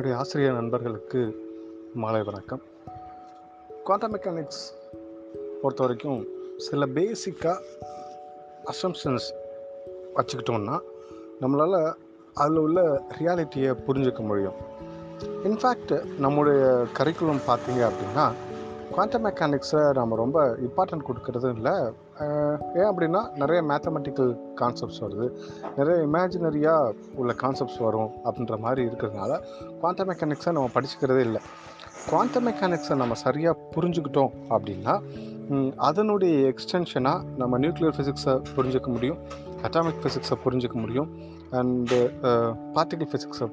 என்னுடைய ஆசிரியர் நண்பர்களுக்கு மாலை வணக்கம். குவாண்டம் மெக்கானிக்ஸ் பொறுத்த வரைக்கும் சில பேசிக்காக அசம்ஷன்ஸ் வச்சுக்கிட்டோம்னா நம்மளால் அதில் உள்ள ரியாலிட்டியை புரிஞ்சுக்க முடியும். இன்ஃபேக்ட் நம்முடைய கரிக்குலம் பார்த்தீங்க அப்படின்னா குவாண்டம் மெக்கானிக்ஸை நம்ம ரொம்ப இம்பார்ட்டன்ட் கொடுக்கறதும் இல்லை. ஏன் அப்படின்னா நிறைய மேத்தமெட்டிக்கல் கான்செப்ட்ஸ் வருது. நிறைய இமேஜினரியாக உள்ள கான்செப்ட்ஸ் வரும் அப்படின்ற மாதிரி இருக்கிறதுனால குவாண்டம் மெக்கானிக்ஸை நம்ம படிச்சுக்கிறதே இல்லை. குவாண்டம் மெக்கானிக்ஸை நம்ம சரியாக புரிஞ்சுக்கிட்டோம் அப்படின்னா அதனுடைய எக்ஸ்டென்ஷனாக நம்ம நியூக்ளியர் ஃபிசிக்ஸை புரிஞ்சுக்க முடியும் அட்டாமிக் ஃபிசிக்ஸை புரிஞ்சிக்க முடியும் அண்டு பார்ட்டிகல் ஃபிசிக்ஸை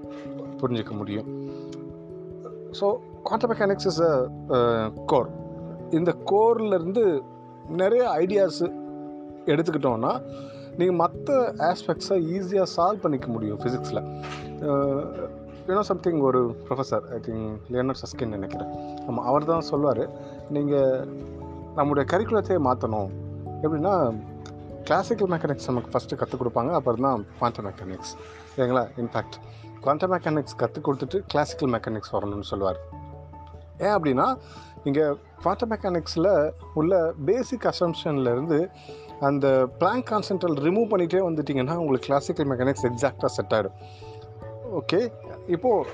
புரிஞ்சிக்க முடியும். So quantum mechanics is a core இந்த கோர்லேருந்து நிறைய ஐடியாஸு எடுத்துக்கிட்டோன்னா நீங்கள் மற்ற ஆஸ்பெக்ட்ஸை ஈஸியாக சால்வ் பண்ணிக்க முடியும் ஃபிசிக்ஸில் யூனோ சம்திங் ஒரு professor I think Leonard Susskind நினைக்கிறேன். ஆமாம் அவர் தான் சொல்லுவார் நீங்கள் நம்முடைய கரிக்குலத்தையே மாற்றணும் எப்படின்னா கிளாசிக்கல் மெக்கானிக்ஸ் நமக்கு ஃபஸ்ட்டு கற்றுக் கொடுப்பாங்க அப்புறம் தான் குவாண்டம் மெக்கானிக்ஸ் சரிங்களா இன்ஃபேக்ட் குவாண்டம் மெக்கானிக்ஸ் கற்றுக் கொடுத்துட்டு கிளாசிக்கல் மெக்கானிக்ஸ் வரணும்னு சொல்லுவார். ஏன் அப்படின்னா இங்கே குவாண்டம் மெக்கானிக்ஸில் உள்ள பேசிக் அசம்ஷன்லேருந்து அந்த பிளாங்க் கான்சென்ட்ரல் ரிமூவ் பண்ணிகிட்டே வந்துட்டிங்கன்னா உங்களுக்கு கிளாசிக்கல் மெக்கானிக்ஸ் எக்ஸாக்டாக செட் ஆகிடும் ஓகே இப்போது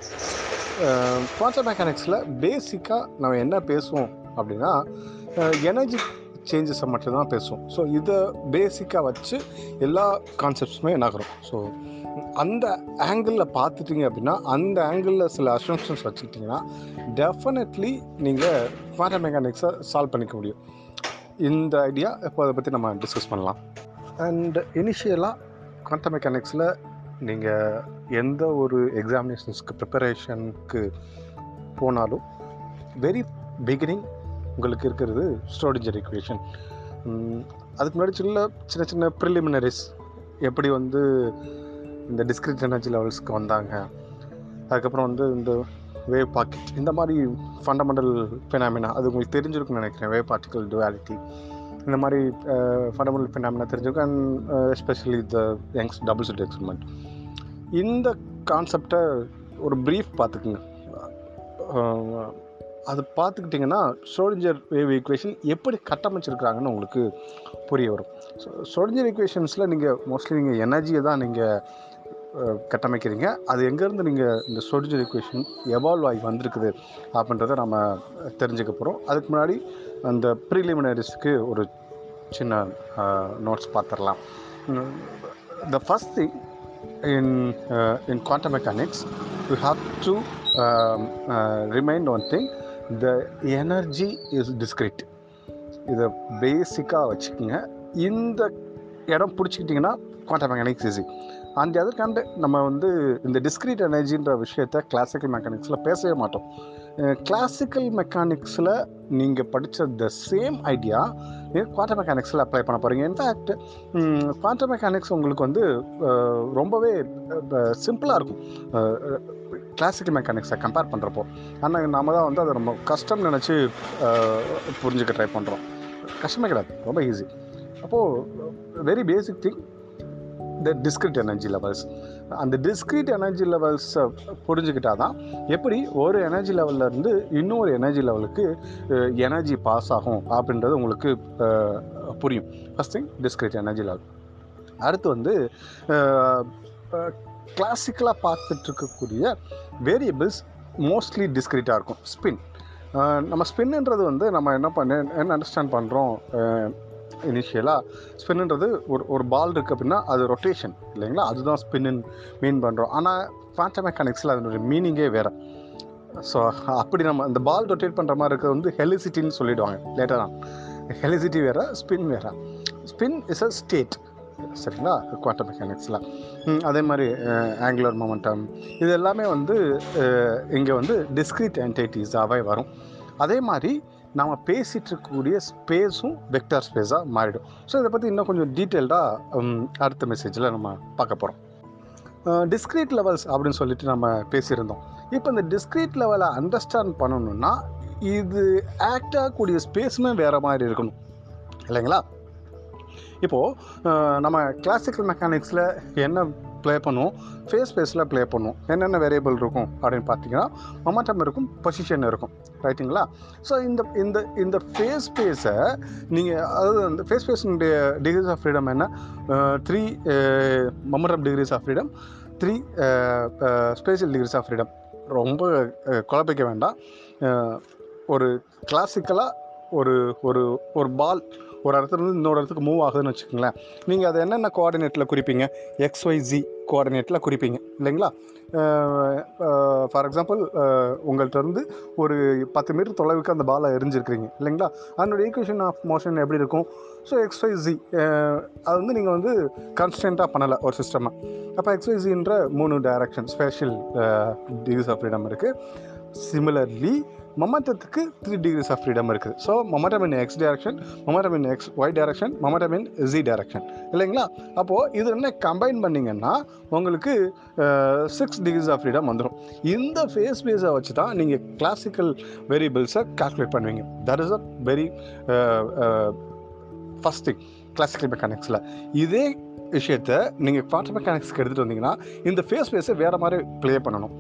குவாண்டம் மெக்கானிக்ஸில் பேசிக்காக நம்ம என்ன பேசுவோம் அப்படின்னா எனர்ஜி சேஞ்சஸை மட்டும்தான் பேசுவோம். ஸோ இதை பேசிக்காக வச்சு எல்லா கான்செப்ட்ஸுமே நகரும். ஸோ அந்த ஆங்கிளில் பார்த்துட்டீங்க அப்படின்னா அந்த ஆங்கிளில் சில அசம்ஷன்ஸ் வச்சுக்கிட்டிங்கன்னா டெஃபினெட்லி நீங்கள் குவாண்டம் மெக்கானிக்ஸை சால்வ் பண்ணிக்க முடியும். இந்த ஐடியா இப்போ அதை பற்றி நம்ம டிஸ்கஸ் பண்ணலாம். அண்ட் இனிஷியலாக குவாண்டம் மெக்கானிக்ஸில் நீங்கள் எந்த ஒரு எக்ஸாமினேஷன்ஸ்க்கு ப்ரிப்பரேஷனுக்கு போனாலும் வெரி பிகினிங் உங்களுக்கு இருக்கிறது ஸ்ட்ரோடிஞ்சர் ஈக்குவேஷன் அதுக்கு முன்னாடி சின்ன சின்ன சின்ன ப்ரிலிமினரிஸ் எப்படி வந்து இந்த டிஸ்கிரிட் எனர்ஜி லெவல்ஸ்க்கு வந்தாங்க. அதுக்கப்புறம் வந்து இந்த வேவ் பாக்கெட் இந்த மாதிரி ஃபண்டமெண்டல் ஃபினாமினா அது உங்களுக்கு தெரிஞ்சிருக்கும்னு நினைக்கிறேன் வேவ் பார்ட்டிகல் டுவாலிட்டி இந்த மாதிரி ஃபண்டமெண்டல் ஃபினாமினா தெரிஞ்சிருக்கும் and especially the Young's double slit experiment இந்த கான்செப்டை ஒரு ப்ரீஃப் பார்த்துக்குங்க. அது பார்த்துக்கிட்டிங்கன்னா ஸ்ட்ரோடிஞ்சர் வேவ் ஈக்குவேஷன் எப்படி கட்டமைச்சிருக்கிறாங்கன்னு உங்களுக்கு புரிய வரும். ஸோ ஸ்ட்ரோடிஞ்சர் ஈக்குவேஷன்ஸில் நீங்கள் மோஸ்ட்லி நீங்கள் எனர்ஜியை தான் நீங்கள் கட்டமைக்கிறீங்க. அது எங்கேருந்து நீங்கள் இந்த ஸ்ட்ரோடிஞ்சர் ஈக்குவேஷன் எவால்வ் ஆகி வந்திருக்குது அப்படின்றத நம்ம தெரிஞ்சுக்க போகிறோம் அதுக்கு முன்னாடி அந்த ப்ரீலிமினரிஸ்க்கு ஒரு சின்ன நோட்ஸ் பார்த்துடலாம். The first thing in in quantum mechanics you have to remind one thing the energy is discrete இதை பேசிக்காக வச்சுக்கோங்க. இந்த இடம் பிடிச்சிக்கிட்டிங்கன்னா குவாண்டம் மெக்கானிக்ஸ் ஈஸி அந்த அதர் கண்டு நம்ம வந்து இந்த டிஸ்கிரீட் எனர்ஜின்ற விஷயத்த கிளாசிக்கல் மெக்கானிக்ஸில் பேசவே மாட்டோம். கிளாசிக்கல் மெக்கானிக்ஸில் நீங்கள் படித்த த சேம் ஐடியா நீங்கள் குவாண்டம் மெக்கானிக்ஸில் அப்ளை பண்ண போகிறீங்க இன்ஃபேக்ட் குவாண்டம் மெக்கானிக்ஸ் உங்களுக்கு வந்து ரொம்பவே சிம்பிளாக இருக்கும். கிளாசிக்கல் மெக்கானிக்ஸை கம்பேர் பண்ணுறப்போ ஆனால் நம்ம தான் வந்து அதை ரொம்ப கஷ்டம் நினச்சி புரிஞ்சுக்க ட்ரை பண்ணுறோம் கஷ்டமே கிடையாது. ரொம்ப ஈஸி அப்போது very basic thing the discrete energy levels அந்த டிஸ்கிரிட் எனர்ஜி லெவல்ஸை புரிஞ்சுக்கிட்டா தான் எப்படி ஒரு எனர்ஜி இருந்து இன்னொரு எனர்ஜி லெவலுக்கு எனர்ஜி பாஸ் ஆகும் அப்படின்றது உங்களுக்கு புரியும். First thing discrete energy level அடுத்து வந்து கிளாசிக்கலாக பார்த்துட்டு இருக்கக்கூடிய வேரியபிள்ஸ் மோஸ்ட்லி டிஸ்கிரீட்டாக இருக்கும் ஸ்பின் நம்ம ஸ்பின்ன்றது வந்து நம்ம என்ன பண்ண என்ன அண்டர்ஸ்டாண்ட் பண்ணுறோம் இனிஷியலாக ஸ்பின்ன்றது ஒரு ஒரு பால் இருக்குது அப்படின்னா அது ரொட்டேஷன் இல்லைங்களா? அதுதான் ஸ்பின்னு மீன் பண்ணுறோம் ஆனால் குவாண்டம் மெக்கானிக்ஸில் அதனுடைய மீனிங்கே வேறு. ஸோ அப்படி நம்ம இந்த பால் ரொட்டேட் பண்ணுற மாதிரி இருக்கிறது வந்து ஹெலிசிட்டின்னு சொல்லிடுவாங்க. லேட்டராக ஹெலிசிட்டி வேறு ஸ்பின் வேறு. ஸ்பின் இஸ் அ ஸ்டேட் சரிங்களா? குவாண்டம் மெக்கானிக்ஸில் அதே மாதிரி ஆங்குலர் மொமெண்டம் இது எல்லாமே வந்து இங்கே வந்து டிஸ்கிரிட் என்டைட்டிஸாகவே வரும். அதே மாதிரி நாம் பேசிகிட்டு இருக்கக்கூடிய ஸ்பேஸும் வெக்டார் ஸ்பேஸாக மாறிடும். ஸோ இதை பற்றி இன்னும் கொஞ்சம் டீட்டெயில்டாக அடுத்த மெசேஜில் நம்ம பார்க்க போகிறோம் டிஸ்கிரீட் லெவல்ஸ் அப்படின்னு சொல்லிட்டு நம்ம பேசியிருந்தோம். இப்போ இந்த டிஸ்கிரீட் லெவலை அண்டர்ஸ்டாண்ட் பண்ணணுன்னா இது ஆக்ட் ஆகக்கூடிய ஸ்பேஸுமே வேறு மாதிரி இருக்கணும். இல்லைங்களா? இப்போது நம்ம கிளாசிக்கல் மெக்கானிக்ஸில் என்ன ப்ளே பண்ணுவோம்? ஃபேஸ் ஸ்பேஸில் ப்ளே பண்ணுவோம். என்னென்ன வேரியபிள் இருக்கும் அப்படின்னு பார்த்தீங்கன்னா மொமெண்டம் இருக்கும் பொசிஷன் இருக்கும். ரைட்டுங்களா ஸோ இந்த இந்த இந்த ஃபேஸ் ஸ்பேஸை நீங்கள் அதாவது அந்த ஃபேஸ் ஸ்பேஸினுடைய டிகிரிஸ் ஆஃப் ஃப்ரீடம் என்ன? Three momentum degrees of freedom three spatial degrees of freedom ரொம்ப குழப்பிக்க வேண்டாம். ஒரு கிளாசிக்கலாக ஒரு ஒரு ஒரு பால் ஒரு இடத்துலேருந்து இன்னொரு இடத்துக்கு மூவ் ஆகுதுன்னு வச்சுக்கோங்களேன். நீங்கள் அதை என்னென்ன கோஆர்டினேட்டில் குறிப்பீங்க? ஜி கோஆர்டினேட்டில் குறிப்பீங்க. இல்லைங்களா? ஃபார் எக்ஸாம்பிள் உங்கள்கிட்ட இருந்து ஒரு பத்து மீட்டர் தொலைவுக்கு அந்த பாலை எரிஞ்சிருக்கிறீங்க இல்லைங்களா? அதனோட ஈக்குவேஷன் ஆஃப் மோஷன் எப்படி இருக்கும்? ஸோ எக்ஸ்ஒய்ஜி அது வந்து நீங்கள் வந்து கான்ஸ்டண்ட்டாக பண்ணலை ஒரு சிஸ்டமை அப்போ எக்ஸ்ஒய்ஜின்ற மூணு direction spatial degrees of freedom இருக்குது சிமிலர்லி மொமெண்டத்துக்கு த்ரீ டிகிரிஸ் ஆஃப் ஃப்ரீடம் இருக்குது so momentum in X direction momentum in X Y direction momentum in Z direction இல்லைங்களா? அப்போது இது என்ன கம்பைன் பண்ணிங்கன்னா உங்களுக்கு சிக்ஸ் டிகிரிஸ் ஆஃப் ஃப்ரீடம் வந்துடும் இந்த ஃபேஸ் பேஸை வச்சு தான் நீங்கள் கிளாசிக்கல் வேரியபிள்ஸை கால்குலேட் பண்ணுவீங்க that is a very first thing classical மெக்கானிக்ஸில் இதே விஷயத்தை நீங்கள் குவான்டம் மெக்கானிக்ஸ்க்கு எடுத்துகிட்டு வந்தீங்கன்னா இந்த ஃபேஸ் பேஸை வேறு மாதிரி ப்ளே பண்ணணும்.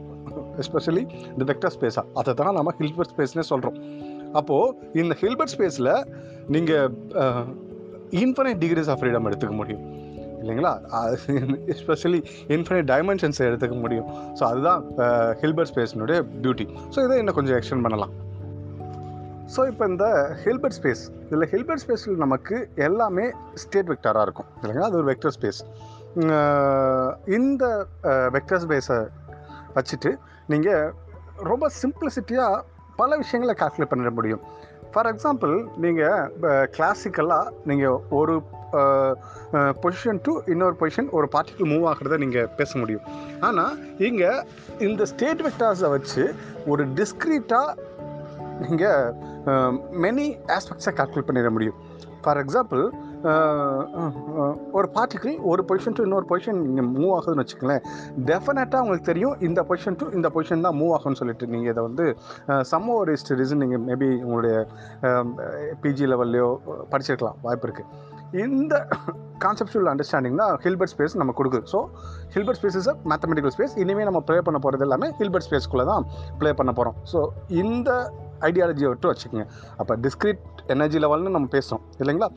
எஸ்பெஷலி இந்த வெக்டர் ஸ்பேஸாக அதை தான் நம்ம ஹில்பர்ட் ஸ்பேஸ்னே சொல்கிறோம் அப்போது இந்த ஹில்பர்ட் ஸ்பேஸில் நீங்கள் இன்ஃபனைட் டிகிரிஸ் ஆஃப் ஃப்ரீடம் எடுத்துக்க முடியும். இல்லைங்களா? எஸ்பெஷலி இன்ஃபனைட் டைமென்ஷன்ஸை எடுத்துக்க முடியும். ஸோ அதுதான் ஹில்பர்ட் ஸ்பேஸினுடைய பியூட்டி ஸோ இதை இன்னும் கொஞ்சம் எக்ஸ்டெண்ட் பண்ணலாம். ஸோ இப்போ இந்த ஹில்பர்ட் ஸ்பேஸ் இதில் ஹில்பர்ட் ஸ்பேஸில் நமக்கு எல்லாமே ஸ்டேட் வெக்டராக இருக்கும். இல்லைங்களா? அது ஒரு வெக்டர் ஸ்பேஸ் இந்த வெக்டர் ஸ்பேஸை வச்சுட்டு நீங்கள் ரொம்ப சிம்பிளிசிட்டியாக பல விஷயங்களை கால்குலேட் பண்ணிட முடியும். ஃபார் எக்ஸாம்பிள் நீங்கள் கிளாசிக்கலாக நீங்கள் ஒரு பொசிஷன் டு இன்னொரு பொசிஷன் ஒரு பார்ட்டிக்கு மூவ் ஆகிறத நீங்கள் பேச முடியும். ஆனால் இங்கே இந்த ஸ்டேட் வெக்டார்ஸை வச்சு ஒரு டிஸ்க்ரீட்டாக நீங்கள் மெனி ஆஸ்பெக்ட்ஸை கால்குலேட் பண்ணிட முடியும். ஃபார் எக்ஸாம்பிள் ஒரு பார்ட்டிக்கிள் ஒரு பொசிஷன் டு இன்னொரு பொசிஷன் நீங்கள் மூவ் ஆகுதுன்னு வச்சுக்கோங்களேன். டெஃபினட்டாக உங்களுக்கு தெரியும் இந்த பொசிஷன் டு இந்த பொசிஷன் தான் மூவ் ஆகும்னு சொல்லிட்டு நீங்கள் இதை வந்து சம் ஒரு ரீசன் நீங்கள் மேபி உங்களுடைய பிஜி லெவல்லையோ படிச்சிருக்கலாம் வாய்ப்பு இருக்குது இந்த கான்செப்டுவல் அண்டர்ஸ்டாண்டிங் தான் ஹில்பர்ட் ஸ்பேஸ் நம்ம கொடுக்குது. So Hilbert space is a mathematical space இனிமேல் நம்ம ப்ளே பண்ண போகிறது எல்லாமே ஹில்பர்ட் ஸ்பேஸ்க்குள்ளே தான் ப்ளே பண்ண போகிறோம் ஸோ இந்த ஐடியாலஜியை விட்டு வச்சுக்கோங்க. அப்போ டிஸ்கிரிட் எனர்ஜி லெவல்னு நம்ம பேசுகிறோம் இல்லைங்களா?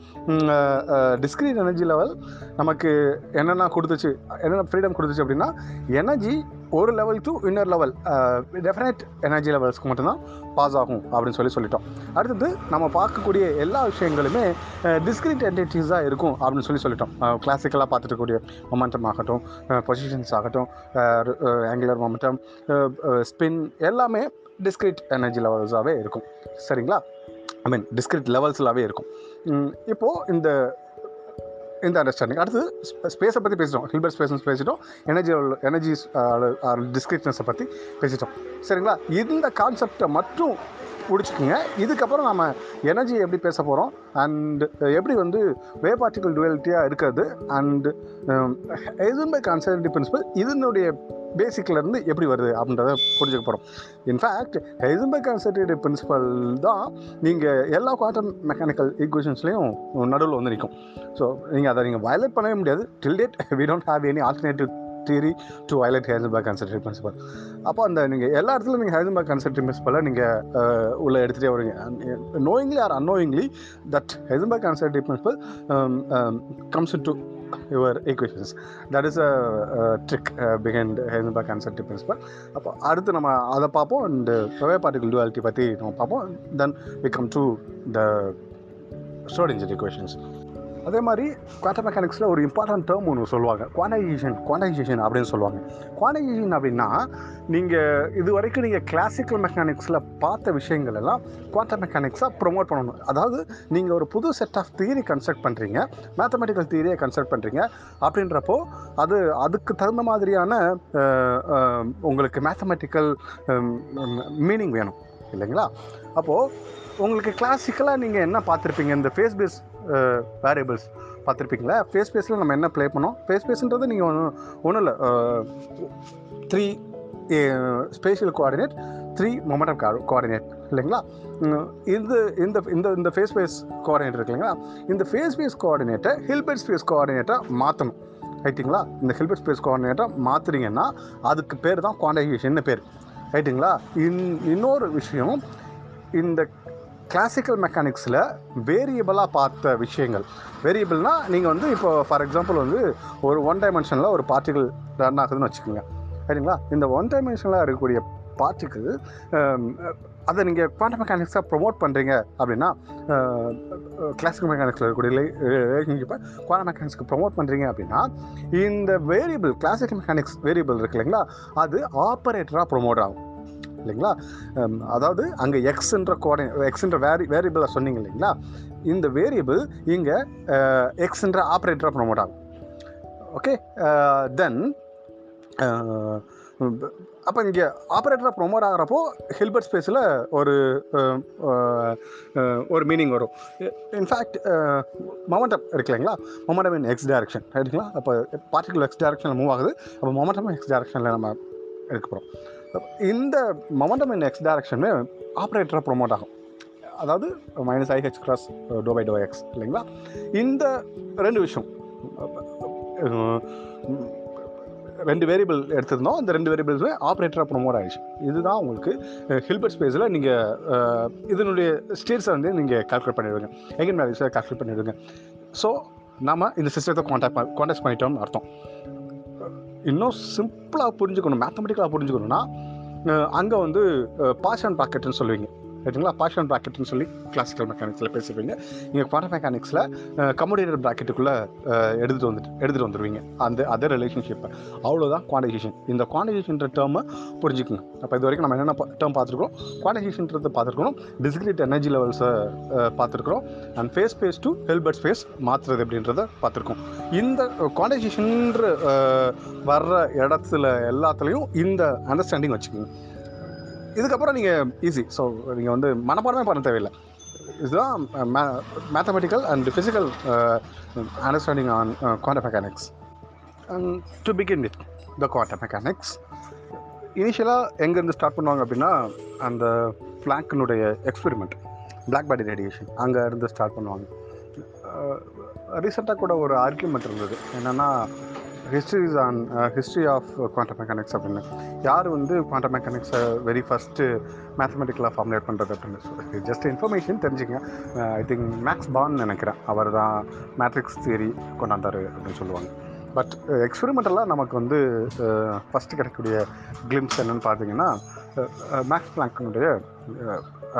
டிஸ்கிரிட் எனர்ஜி லெவல் நமக்கு என்னென்ன கொடுத்துச்சு? என்னென்ன ஃப்ரீடம் கொடுத்துச்சு அப்படின்னா எனர்ஜி ஒரு லெவல் டு இன்னொரு லெவல் டெஃபினட் எனர்ஜி லெவல்ஸ்க்கு மட்டும்தான் பாஸ் ஆகும் அப்படின்னு சொல்லி சொல்லிட்டோம். அடுத்தது நம்ம பார்க்கக்கூடிய எல்லா விஷயங்களுமே டிஸ்கிரிட் என்டிட்டிஸாக இருக்கும் அப்படின்னு சொல்லி சொல்லிட்டோம். கிளாசிக்கலாக பார்த்துட்டு மொமெண்டம் ஆகட்டும் பொசிஷன்ஸ் ஆகட்டும் ஆங்குலர் மொமெண்டம் ஸ்பின் எல்லாமே டிஸ்கிரிட் எனர்ஜி லெவல்ஸாகவே இருக்கும். சரிங்களா? ஐ மீன் டிஸ்கிரிட் லெவல்ஸ்லாகவே இருக்கும். இப்போது இந்த இந்த அண்டர்ஸ்டாண்டிங் அடுத்து ஸ்பேஸை பற்றி பேசிட்டோம். ஹில்பர்ட் ஸ்பேஸ்னு பேசிட்டோம். எனர்ஜி எனர்ஜி டிஸ்கிரிப்ஷன்ஸை பற்றி பேசிட்டோம். சரிங்களா? இந்த கான்செப்டை மட்டும் பிடிச்சிக்கோங்க இதுக்கப்புறம் நம்ம எனர்ஜி எப்படி பேச போகிறோம் அண்டு எப்படி வந்து வே பார்ட்டிக்கல் டுவெலிட்டியாக இருக்கிறது? அண்டு எதுவுமே கான்சர்டி பிரின்சிபல் இதனுடைய பேசிக்லேருந்து எப்படி வருது அப்படின்றத புரிஞ்சுக்க போகிறோம் இன்ஃபேக்ட் ஹைசன்பர்க் கான்சர்டேட்டிவ் பிரின்சிபல் தான் நீங்கள் எல்லா குவாண்டம் மெக்கானிக்கல் ஈக்குவேஷன்ஸ்லேயும் நடுவில் வந்து நிற்கும் ஸோ நீங்கள் அதை நீங்கள் வயலேட் பண்ணவே முடியாது. Till date we don't have any alternative theory to violate Heisenberg uncertainty principle அப்போ அந்த நீங்கள் எல்லா இடத்துலையும் நீங்கள் ஹைசன்பர்க் கான்சர்டேட்டிவ் பிரின்சிபலை நீங்கள் உள்ளே எடுத்துகிட்டே வருவீங்க knowingly or unknowingly that Heisenberg uncertainty principle comes to your equations that is a trick behind Heisenberg concept principle அப்போ அடுத்து நம்ம அதை பார்ப்போம். அண்டு வே பார்ட்டிகல் டுவாலிட்டி பற்றி நம்ம பார்ப்போம். Then we come to the storage equations அதே மாதிரி குவாண்டம் மெக்கானிக்ஸில் ஒரு இம்பார்ட்டன்ட் டேர்ம் ஒன்று சொல்லுவாங்க. குவான்டைசேஷன் குவான்டைசேஷன் அப்படின்னு சொல்லுவாங்க. குவான்டைசேஷன் அப்படின்னா நீங்கள் இது வரைக்கும் நீங்கள் கிளாசிக்கல் மெக்கானிக்ஸில் பார்த்த விஷயங்கள் எல்லாம் குவாண்டம் மெக்கானிக்ஸாக ப்ரொமோட் பண்ணணும். அதாவது நீங்கள் ஒரு புது செட் ஆஃப் தியரி கன்ஸ்ட்ரக்ட் பண்ணுறீங்க மேத்தமெட்டிக்கல் தியரியை கன்ஸ்ட்ரக்ட் பண்ணுறீங்க அப்படின்றப்போ அது அதுக்கு தகுந்த மாதிரியான உங்களுக்கு மேத்தமெட்டிக்கல் மீனிங் வேணும். இல்லைங்களா? அப்போது உங்களுக்கு கிளாசிக்கலாக நீங்கள் என்ன பார்த்துருப்பீங்க? இந்த ஃபேஸ் பேஸ் வேரியபிள்ஸ் பார்த்துருப்பீங்களா? ஃபேஸ் பேஸில் நம்ம என்ன ப்ளே பண்ணோம்? ஃபேஸ் பேஸுன்றது நீங்கள் ஒன்றும் ஒன்றும் இல்லை three spatial coordinate three momentum coordinate இல்லைங்களா? இந்த இந்த இந்த இந்த ஃபேஸ் பேஸ் கோஆர்டினேட் இருக்கு இல்லைங்களா? இந்த ஃபேஸ் பேஸ் கோஆர்டினேட்டை ஹில்பெட் ஸ்பேஸ் கோஆர்டினேட்டாக மாற்றணும் ரைட்டுங்களா இந்த ஹில்பர்ட் ஸ்பேஸ் கோஆர்டினேட்டர் மாற்றுறீங்கன்னா அதுக்கு பேர் தான் குவான்டைசேஷன் பேர். ரைட்டுங்களா இன் இன்னொரு விஷயம் இந்த கிளாசிக்கல் மெக்கானிக்ஸில் வேரியபிளாக பார்த்த விஷயங்கள். வேரியபிள்னால் நீங்கள் வந்து இப்போ ஃபார் எக்ஸாம்பிள் வந்து ஒரு ஒன் டைமென்ஷனில் ஒரு பார்ட்டிகள் ரன் ஆகுதுன்னு வச்சுக்கோங்க. சரிங்களா? இந்த ஒன் டைமென்ஷனில் இருக்கக்கூடிய பார்ட்டிகள் அதை நீங்கள் குவாண்டம் மெக்கானிக்ஸாக ப்ரொமோட் பண்ணுறீங்க அப்படின்னா கிளாசிக்கல் மெக்கானிக்ஸில் இருக்கக்கூடிய ரிலேஷன்ஷிப்பை குவாண்டம் மெக்கானிக்ஸ்க்கு ப்ரொமோட் பண்ணுறீங்க அப்படின்னா இந்த வேரியபிள் கிளாசிக்கல் மெக்கானிக்ஸ் வேரியபிள் இருக்கு இல்லைங்களா? அது ஆப்பரேட்டராக ப்ரொமோட் ஆகும். இல்லைங்களா? அதாவது அங்கே எக்ஸ்ன்ற கோடை எக்ஸ்ன்ற வேரி வேரியபிளாக சொன்னீங்க இல்லைங்களா? இந்த வேரியபிள் இங்கே எக்ஸ்ன்ற ஆப்ரேட்டராக ப்ரொமோட் ஆகும். ஓகே தென் அப்போ இங்கே ஆப்ரேட்டராக ப்ரொமோட் ஆகிறப்போ ஹில்பர்ட் ஸ்பேஸில் ஒரு ஒரு மீனிங் வரும். இன்ஃபேக்ட் மொமெண்டம் இருக்குல்லைங்களா மொமெண்டம் இன் எக்ஸ் டைரக்ஷன் ரைட்டுங்களா அப்போ பார்ட்டிகுலர் எக்ஸ் டைரக்ஷனில் மூவ் ஆகுது. அப்போ மொமெண்டம் எக்ஸ் டைரக்ஷனில் நம்ம எடுக்க போகிறோம் இந்த மொமெண்டம் இன் எக்ஸ் டேரக்ஷனு ஆப்ரேட்டராக ப்ரொமோட் ஆகும். அதாவது minus i h cross do by do x இல்லைங்களா? இந்த ரெண்டு விஷயம் ரெண்டு வேரியபிள் எடுத்திருந்தோம். அந்த ரெண்டு வேரியபிள்ஸுமே ஆப்ரேட்டராக ப்ரொமோட் ஆகிடுச்சு இதுதான் உங்களுக்கு ஹில்பர்ட் ஸ்பேஸில் நீங்கள் இதனுடைய ஸ்டேட்ஸை வந்து நீங்கள் கால்குலேட் பண்ணிடுவீங்க. எகன் வேல்யூஸை கால்குலேட் பண்ணிடுவீங்க. ஸோ நம்ம இந்த சிஸ்டத்தை காண்டாக்ட் காண்டாக்ட் பண்ணிட்டோம்னு அர்த்தம். இன்னும் சிம்பிளாக புரிஞ்சுக்கணும் மேத்தமெட்டிக்கலாக புரிஞ்சுக்கணும்னா அங்கே வந்து பாஷன் பாக்கெட்டுன்னு சொல்லுவீங்க. ரைட்டுங்களா பார்ஷன் ப்ராக்கெட்னு சொல்லி கிளாசிக்கல் மெக்கானிக்ஸில் பேசிடுவீங்க நீங்கள் குவாண்டம் மெக்கானிக்ஸில் கமோடேட்டர் ப்ராக்கெட்டுக்குள்ளே எடுத்துகிட்டு வந்துட்டு எடுத்துகிட்டு வந்துடுவீங்க அந்த அதர் ரிலேஷன்ஷிப்பை அவ்வளோதான் குவான்டைசேஷன் இந்த குவான்டைசேஷன்ற டேர்மை புரிஞ்சுக்கணும் அப்போ இது வரைக்கும் நம்ம என்னென்ன டேர்ம் பார்த்துருக்கோம் குவான்டைசேஷன்றதை பார்த்துருக்கணும் டிஸ்கிரீட் எனர்ஜி லெவல்ஸை பார்த்துருக்குறோம். And phase phase to Hilbert phase மாற்றுறது அப்படின்றத பார்த்துருக்கோம். இந்த குவான்டைசேஷன்ற வர்ற இடத்துல எல்லாத்துலேயும் இந்த அண்டர்ஸ்டாண்டிங் வச்சுக்கோங்க. இதுக்கப்புறம் நீங்கள் ஈஸி ஸோ நீங்கள் வந்து மனப்பாடமே பண்ண தேவையில்லை. இதுதான் மே mathematical and physical understanding on quantum mechanics and to begin with the quantum mechanics இனிஷியலாக எங்கேருந்து ஸ்டார்ட் பண்ணுவாங்க அப்படின்னா அந்த ஃப்ளாங்கினுடைய எக்ஸ்பெரிமெண்ட் பிளாக் பாடி ரேடியேஷன் அங்கே இருந்து ஸ்டார்ட் பண்ணுவாங்க. Uh, ரீசெண்டாக கூட ஒரு ஆர்கியூமெண்ட் இருந்தது. என்னென்னா histories on history of quantum mechanics அப்படின்னு. யார் வந்து குவாண்டம் மெக்கானிக்ஸை வெரி ஃபஸ்ட்டு மேத்தமெட்டிக்கலாக ஃபார்முலேட் பண்ணுறது அப்படின்னு ஜஸ்ட் இன்ஃபர்மேஷன் தெரிஞ்சுங்க. ஐ திங்க் மேக்ஸ் பான் நினைக்கிறேன். அவர் தான் மேட்ரிக்ஸ் தியரி கொண்டாந்தார் அப்படின்னு சொல்லுவாங்க. பட் எக்ஸ்பெரிமெண்டெல்லாம் uh, நமக்கு வந்து uh, ஃபஸ்ட்டு கிடைக்கக்கூடிய கிளிம்ஸ் என்னென்னு பார்த்தீங்கன்னா uh, மேக்ஸ் பிளாங்கினுடைய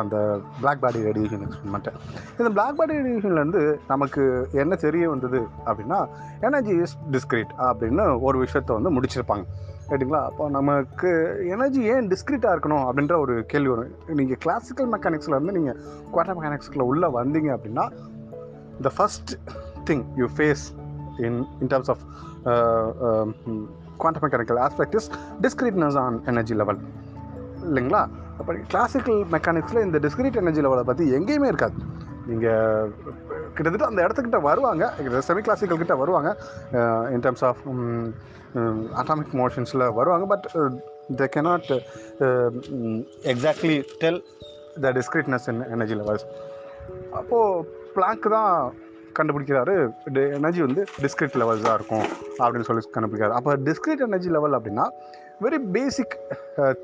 அந்த பிளாக் பாடி ரேடியேஷன் எக்ஸ்பெரிமெண்ட்டை இந்த பிளாக் பாடி ரேடியேஷன்லேருந்து நமக்கு என்ன தெரிய வந்தது அப்படின்னா எனர்ஜி இஸ் டிஸ்கிரீட் அப்படின்னு ஒரு விஷயத்த வந்து முடிச்சிருப்பாங்க. ரைட்டுங்களா அப்போ நமக்கு எனர்ஜி ஏன் டிஸ்கிரீட்டாக இருக்கணும் அப்படின்ற ஒரு கேள்வி வரும். நீங்கள் கிளாசிக்கல் மெக்கானிக்ஸ்லேருந்து நீங்கள் குவாட்டர் மெக்கானிக்ஸில் உள்ளே வந்தீங்க அப்படின்னா the first thing you face in in terms of quantum mechanical aspect is discreteness on energy level இல்லைங்களா? அப்போ கிளாசிக்கல் மெக்கானிக்ஸில் இந்த டிஸ்கிரீட் எனர்ஜி லெவலை பற்றி எங்கேயுமே இருக்காது. நீங்கள் கிட்டத்தட்ட அந்த இடத்துக்கிட்ட வருவாங்க. செமி கிளாசிக்கல் கிட்ட வருவாங்க. இன் டர்ம்ஸ் ஆஃப் அட்டாமிக் மோஷன்ஸில் வருவாங்க. But they cannot exactly tell the discreteness in energy levels அப்போது பிளாங்க் தான் கண்டுபிடிக்கிறாரு. எனர்ஜி வந்து டிஸ்கிரிட் லெவல்ஸ் தான் இருக்கும். அப்படின்னு சொல்லி கண்டுபிடிக்கிறாரு. அப்போ டிஸ்கிரிட் எனர்ஜி லெவல் அப்படின்னா வெரி பேசிக்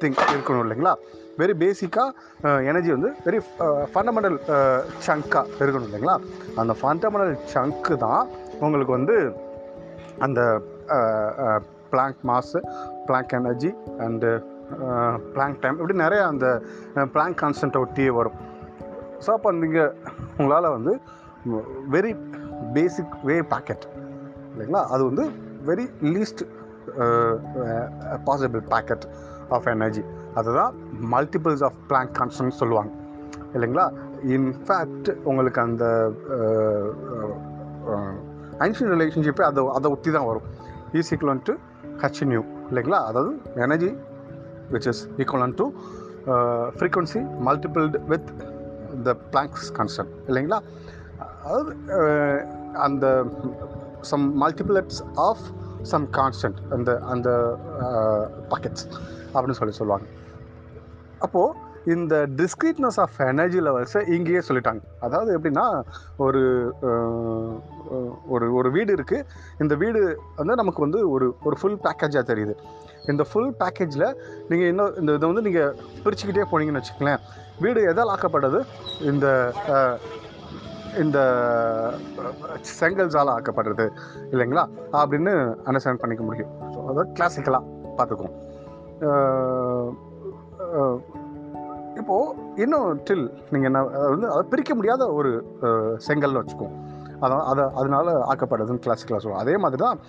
திங் இருக்கணும் இல்லைங்களா? வெரி பேசிக்காக எனர்ஜி வந்து வெரி ஃபண்டமெண்டல் சங்காக இருக்கணும் இல்லைங்களா? அந்த ஃபண்டமெண்டல் சங்க்கு தான் உங்களுக்கு வந்து அந்த Planck mass Planck energy and Planck time இப்படி நிறைய அந்த uh, பிளாங்க் கான்ஸ்டன்ட்டை ஒட்டியே வரும். ஸோ அப்போ நீங்கள் உங்களால் வந்து வெரி பேசிக் வே பேக்கெட் இல்லைங்களா? அது வந்து very least possible packet of energy அதுதான் மல்டிபிள்ஸ் ஆஃப் பிளாங்க் கான்ஸ்டன்ட் சொல்லுவாங்க. இல்லைங்களா? இன்ஃபேக்ட் உங்களுக்கு அந்த ஐன்ஸ்டின் ரிலேஷன்ஷிப்பே அதை அதை ஒட்டி தான் வரும். E is equal to h nu இல்லைங்களா? அதாவது energy which is equivalent to frequency multiplied with the Planck's constant இல்லைங்களா? அதாவது அந்த some multiples of some constant அந்த அந்த பாக்கெட்ஸ் அப்படின்னு சொல்லி சொல்லுவாங்க. அப்போது இந்த டிஸ்கிரீட்னஸ் ஆஃப் எனர்ஜி லெவல்ஸை இங்கேயே சொல்லிட்டாங்க. அதாவது எப்படின்னா ஒரு ஒரு ஒரு வீடு இருக்குது இந்த வீடு வந்து நமக்கு வந்து ஒரு ஒரு ஃபுல் பேக்கேஜாக தெரியுது. இந்த ஃபுல் பேக்கேஜில் நீங்கள் இன்னும் இந்த இதை வந்து நீங்கள் பிரிச்சுக்கிட்டே போனீங்கன்னு வச்சுக்கலேன் வீடு எதால் ஆக்கப்பட்டது? இந்த இந்த செங்கல்ஸால் ஆக்கப்படுறது இல்லைங்களா? அப்படின்னு அண்டர்ஸ்டாண்ட் பண்ணிக்க முடியும். ஸோ அதாவது கிளாசிக்கலாக பார்த்துக்குவோம். இப்போது இன்னும் டில் நீங்கள் என்ன வந்து அதை பிரிக்க முடியாத ஒரு செங்கல்னு வச்சுக்குவோம். அதான் அதை அதனால் ஆக்கப்படுதுன்னு கிளாசிக்கலாக சொல்லுவோம் அதே மாதிரி தான்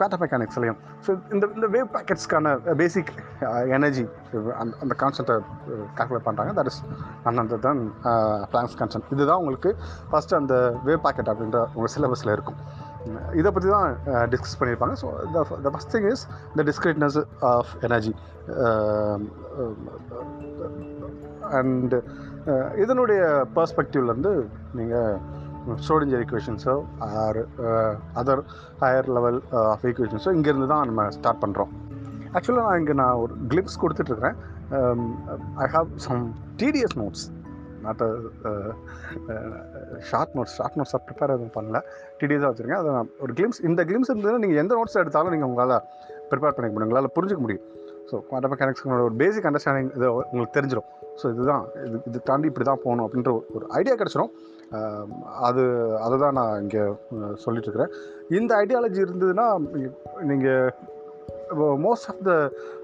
குவாட்டர் மெக்கானிக்ஸ்லையும் ஸோ இந்த இந்த வேவ் பேக்கெட்ஸ்க்கான பேசிக் எனர்ஜி அந்த அந்த கான்செப்டை கால்குலேட் பண்ணுறாங்க தட் இஸ் அண்ணன் தான் பிளான்ஸ் கான்செப்ட் இதுதான் உங்களுக்கு ஃபஸ்ட்டு அந்த வேவ் பேக்கெட் அப்படின்ற உங்கள் சிலபஸில் இருக்கும். இதை பற்றி தான் டிஸ்கஸ் பண்ணியிருப்பாங்க. So the the first thing is the discreteness of energy and இதனுடைய பர்ஸ்பெக்டிவ்லேருந்து நீங்கள் Schrodinger ஈக்குவேஷன்ஸோ or other higher level of ஈக்குவேஷன்ஸோ இங்கேருந்து தான் நம்ம ஸ்டார்ட் பண்ணுறோம் ஆக்சுவலாக நான் இங்கே நான் ஒரு clips கொடுத்துட்ருக்கிறேன் I have some DTS notes not short notes short நோட்ஸாக prepare எதுவும் பண்ணல. டிடிஎஸாக வச்சுருக்கேன். அதை நான் ஒரு கிளிம்ஸ் இந்த கிளிம்ஸ் இருந்ததுன்னா நீங்கள் எந்த நோட்ஸ் எடுத்தாலும் நீங்கள் உங்களால் ப்ரிப்பேர் பண்ணிக்க முடியும். உங்களால் புரிஞ்சிக்க முடியும். ஸோ குவாண்டம் மெக்கானிக்ஸ்களோட ஒரு பேசிக் அண்டர்ஸ்டாண்டிங் இது உங்களுக்கு தெரிஞ்சிடும் ஸோ இதுதான் இது இது தாண்டி இப்படி தான் போகணும் அப்படின்ற ஒரு- ஐடியா கிடச்சிரும். அது அதை தான் நான் இங்கே சொல்லிட்டுருக்கிறேன். இந்த ஐடியாலஜி இருந்ததுன்னா நீங்கள் மோஸ்ட் ஆஃப் த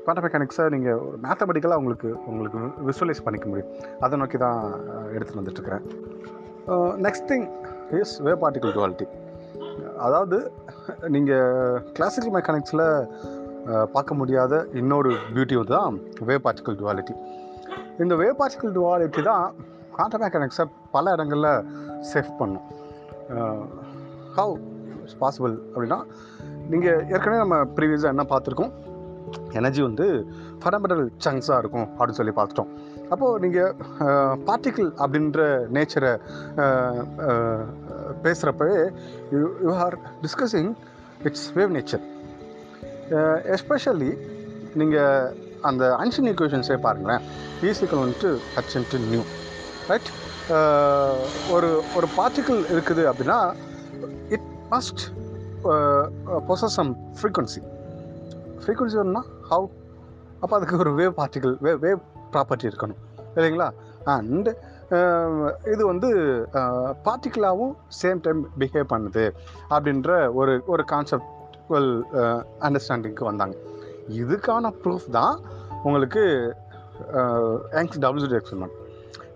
குவாண்டம் மெக்கானிக்ஸை நீங்கள் ஒரு மேத்தமெட்டிக்கலாக உங்களுக்கு உங்களுக்கு விசுவலைஸ் பண்ணிக்க முடியும். அதை நோக்கி தான் எடுத்துகிட்டு வந்துட்டுருக்கிறேன். Next thing is wave particle duality அதாவது நீங்கள் கிளாசிக்கல் மெக்கானிக்ஸில் பார்க்க முடியாத இன்னொரு பியூட்டி தான் வே பார்ட்டிகல் டுவாலிட்டி இந்த வே பார்ட்டிகல் டுவாலிட்டி தான் குவாண்டம் மெக்கானிக்ஸை பல இடங்களில் சேஃப் பண்ணும். ஹவு இட்ஸ் பாசிபிள் அப்படின்னா நீங்கள் ஏற்கனவே நம்ம ப்ரீவியஸாக என்ன பார்த்துருக்கோம்? எனர்ஜி வந்து ஃபண்டமெண்டல் சங்ஸாக இருக்கும் அப்படின்னு சொல்லி பார்த்துட்டோம். அப்போது நீங்கள் பார்ட்டிக்கிள் அப்படின்ற நேச்சரை பேசுகிறப்பவே you you are discussing its wave nature especially நீங்கள் அந்த அன்ஷன் ஈக்குவேஷன்ஸே பாருங்களேன். ஈஸிக்கல் வந்துட்டு H into new right uh, ஒரு ஒரு பார்ட்டிக்கிள் இருக்குது அப்படின்னா it must possess some frequency frequency வேணும்னா ஹவு அப்போ அதுக்கு ஒரு wave particle way wave property இருக்கணும். இல்லைங்களா? அண்டு um, இது வந்து பார்ட்டிக்கலாகவும் சேம் டைம் பிஹேவ் பண்ணுது அப்படின்ற ஒரு ஒரு கான்செப்டுவல் அண்டர்ஸ்டாண்டிங்க்கு uh, வந்தாங்க. இதுக்கான ப்ரூஃப் தான் உங்களுக்கு டபுள்யூ டபுள்சிடி எக்ஸ்பெரிமெண்ட்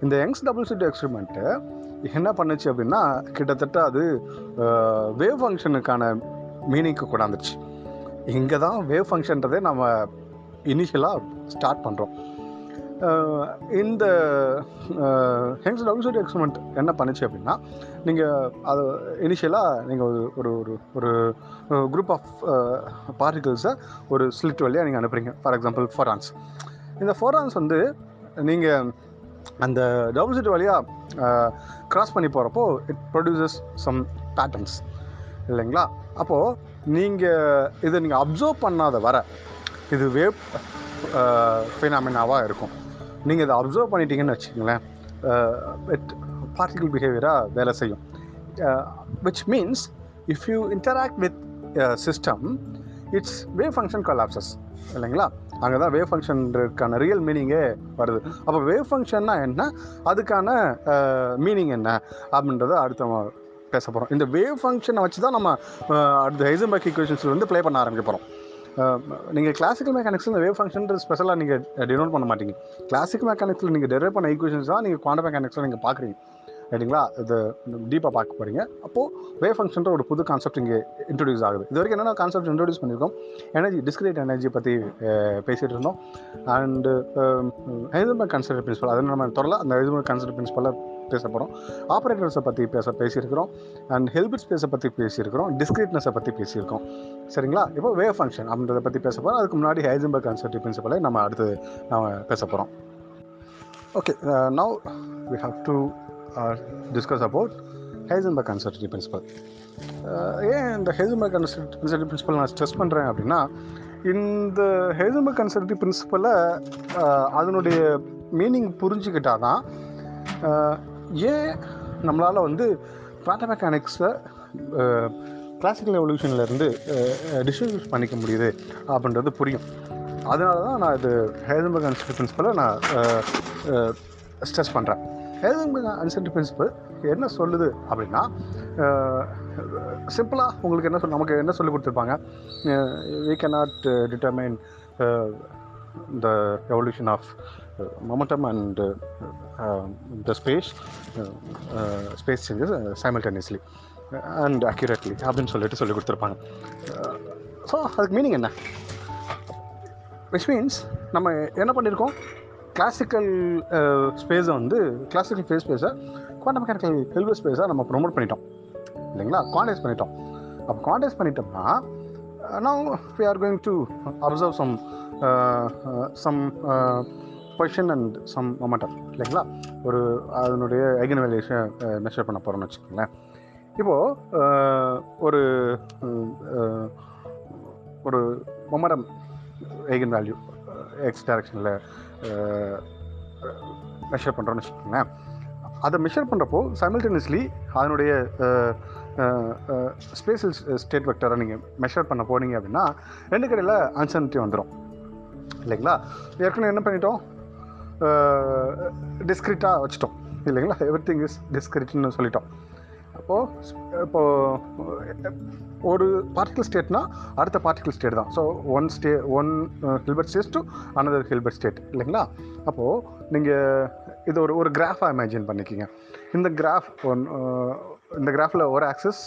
இந்த யங்ஸ் டபுள்சிடி எக்ஸ்பெரிமெண்ட்டு என்ன பண்ணுச்சு அப்படின்னா கிட்டத்தட்ட அது வேவ் ஃபங்க்ஷனுக்கான மீனிங்க்கு கொண்டாந்துச்சு இங்கே தான் வேவ் ஃபங்க்ஷன்றதே நம்ம இனிஷியலாக ஸ்டார்ட் பண்ணுறோம் இந்த ஹெங்ஸ் டபுள்சிடி எக்ஸ்பெரிமெண்ட் என்ன பண்ணுச்சு அப்படின்னா நீங்கள் அது இனிஷியலாக நீங்கள் ஒரு ஒரு ஒரு ஒரு குரூப் ஆஃப் பார்ட்டிகல்ஸை ஒரு ஸ்லிட் வழியாக நீங்கள் அனுப்புறீங்க. ஃபார் எக்ஸாம்பிள் ஃபோரான்ஸ் இந்த ஃபோரான்ஸ் வந்து நீங்கள் அந்த டவுன் வழியாக கிராஸ் பண்ணி போகிறப்போ இட் ப்ரொடியூசஸ் சம் பேட்டர்ன்ஸ் இல்லைங்களா? அப்போது நீங்கள் இதை நீங்கள் அப்சர்வ் பண்ணாத வர இது வேவ் ஃபினாமினாவாக இருக்கும். நீங்கள் இதை அப்சர்வ் பண்ணிட்டீங்கன்னு வச்சுக்கோங்களேன் இட் பார்ட்டிகல் பிஹேவியராக வேலை செய்யும். Which means if you interact with system its wave function collapses இல்லைங்களா? அங்கே தான் வேவ் ஃபங்க்ஷனுக்கான ரியல் மீனிங்கே வருது. அப்போ வேவ் ஃபங்க்ஷன்னா என்ன? அதுக்கான மீனிங் என்ன? அப்படின்றத அடுத்த பேச போகிறோம் இந்த வேவ் ஃபங்க்ஷனை வச்சு தான் நம்ம அடுத்த ஹைசன்பர்க் ஈக்குவேஷன்ஸில் வந்து ப்ளே பண்ண ஆரம்பிக்க போகிறோம் நீங்கள் கிளாசிக்கல் மெக்கானிக்ஸில் இந்த வேவ் ஃபங்க்ஷன்றது ஸ்பெஷலாக நீங்கள் டினோட் பண்ண மாட்டீங்க. கிளாசிக்கல் மெக்கானிக்ஸில் நீங்கள் டெரைவ் பண்ண ஈக்குவேஷன்ஸ் தான் நீங்கள் குவாண்டம் மெக்கானிக்ஸில் நீங்கள் பார்க்குறீங்க ரைட்டுங்களா இது டீப்பாக பார்க்க போகிறீங்க அப்போது வேவ் ஃபங்க்ஷன்ற ஒரு புது கான்செப்ட் இங்கே இன்ட்ரடியூஸ் ஆகுது. இது வரைக்கும் என்னென்ன கான்செப்ட் இன்ட்ரடியூஸ் பண்ணியிருக்கோம்? எனர்ஜி டிஸ்கிரேட் எனர்ஜி பற்றி பேசிகிட்டு இருந்தோம். அண்டு ஹைசன்பர்க் கன்சிடர் பிரின்சிபல் அதை நம்ம தொடரல அந்த ஹைசன்பர்க் கன்செப்ட் பிரின்சிபலாக பேச போகிறோம் ஆப்ரேட்டர்ஸை பற்றி பேச பேசியிருக்கிறோம். அண்ட் ஹெல்பிட் ஸ்பேஸை பற்றி பேசியிருக்கிறோம். டிஸ்கிரேட்னஸை பற்றி பேசியிருக்கோம். சரிங்களா? இப்போ வேவ் ஃபங்க்ஷன் அப்படின்றத பற்றி பேச போகிறோம் அதுக்கு முன்னாடி ஹைசன்பர்க் கான்செப்ட் பிரின்சிபலை நம்ம அடுத்து நம்ம பேச போகிறோம் okay now we have to discuss about Heisenberg uncertainty principle ஏன் இந்த ஹைசன்பர்க் கன்சர்டி பிரின்சிபல் நான் ஸ்ட்ரெஸ் பண்ணுறேன் அப்படின்னா இந்த ஹெய்சன்பர்க் கன்சர்டி பிரின்சிபலை அதனுடைய மீனிங் புரிஞ்சுக்கிட்டால் தான் uh, ஏன் நம்மளால் வந்து குவாண்டம் மெக்கானிக்ஸை கிளாசிக்கல் எவல்யூஷன்லேருந்து டிஸ்ட்ரிபியூட் பண்ணிக்க முடியுது அப்படின்றது புரியும். அதனால தான் நான் இது ஹேசன்பர்க் கன்சர்டி பிரின்சிபலை நான் uh, uh, ஸ்ட்ரெஸ் பண்ணுறேன் ஹேசன்பர்க் அன்சென்ட் பிரின்சிபல் என்ன சொல்லுது அப்படின்னா சிம்பிளாக உங்களுக்கு என்ன சொல் நமக்கு என்ன சொல்லி கொடுத்துருப்பாங்க? We not determine the evolution of momentum and the space space changes simultaneously and accurately அப்படின்னு சொல்லிட்டு சொல்லி கொடுத்துருப்பாங்க. ஸோ அதுக்கு மீனிங் என்ன? விச் மீன்ஸ் நம்ம என்ன பண்ணியிருக்கோம்? கிளாசிக்கல் ஸ்பேஸை uh, வந்து கிளாசிக்கல் ஃபேஸ் ஸ்பேஸை குவாண்டம் மெக்கானிக்கல் ஹெல்வ் ஸ்பேஸை நம்ம ப்ரொமோட் பண்ணிட்டோம். இல்லைங்களா? குவான்டைஸ் பண்ணிட்டோம். அப்போ குவான்டைஸ் பண்ணிட்டோம்னா நான் we are going to observe some some position and some momentum இல்லைங்களா? ஒரு அதனுடைய ஐகன் வேல்யூஷனை மெஷர் பண்ண போகிறோம்னு வச்சுக்கோங்களேன். இப்போது ஒரு ஒரு மொமெண்டம் ஐகன் வேல்யூ எக்ஸ் டேரக்ஷனில் மெஷர் பண்ணுறோன்னு வச்சுக்கோங்களேன். அதை மெஷர் பண்ணுறப்போ சைமில்டேனியஸ்லி அதனுடைய ஸ்பேஷியல் ஸ்டேட் வெக்டரை நீங்கள் மெஷர் பண்ண போனீங்க அப்படின்னா ரெண்டு கடையில் அன்சர்னிட்டி வந்துடும் இல்லைங்களா? ஏற்கனவே என்ன பண்ணிட்டோம்? டிஸ்கிரிட்டாக வச்சுட்டோம். இல்லைங்களா? எவ்ரி திங் இஸ் டிஸ்கிரிட்னு சொல்லிட்டோம். இப்போது இப்போது ஒரு பார்ட்டிகல் ஸ்டேட்னா அடுத்த பார்ட்டிகல் ஸ்டேட் தான். So one state one Hilbert state to another Hilbert state இல்லைங்களா? அப்போது நீங்கள் இது ஒரு ஒரு கிராஃபாக இமேஜின் பண்ணிக்கிங்க. இந்த கிராஃப் ஒன் இந்த கிராஃபில் ஒரு ஆக்சஸ்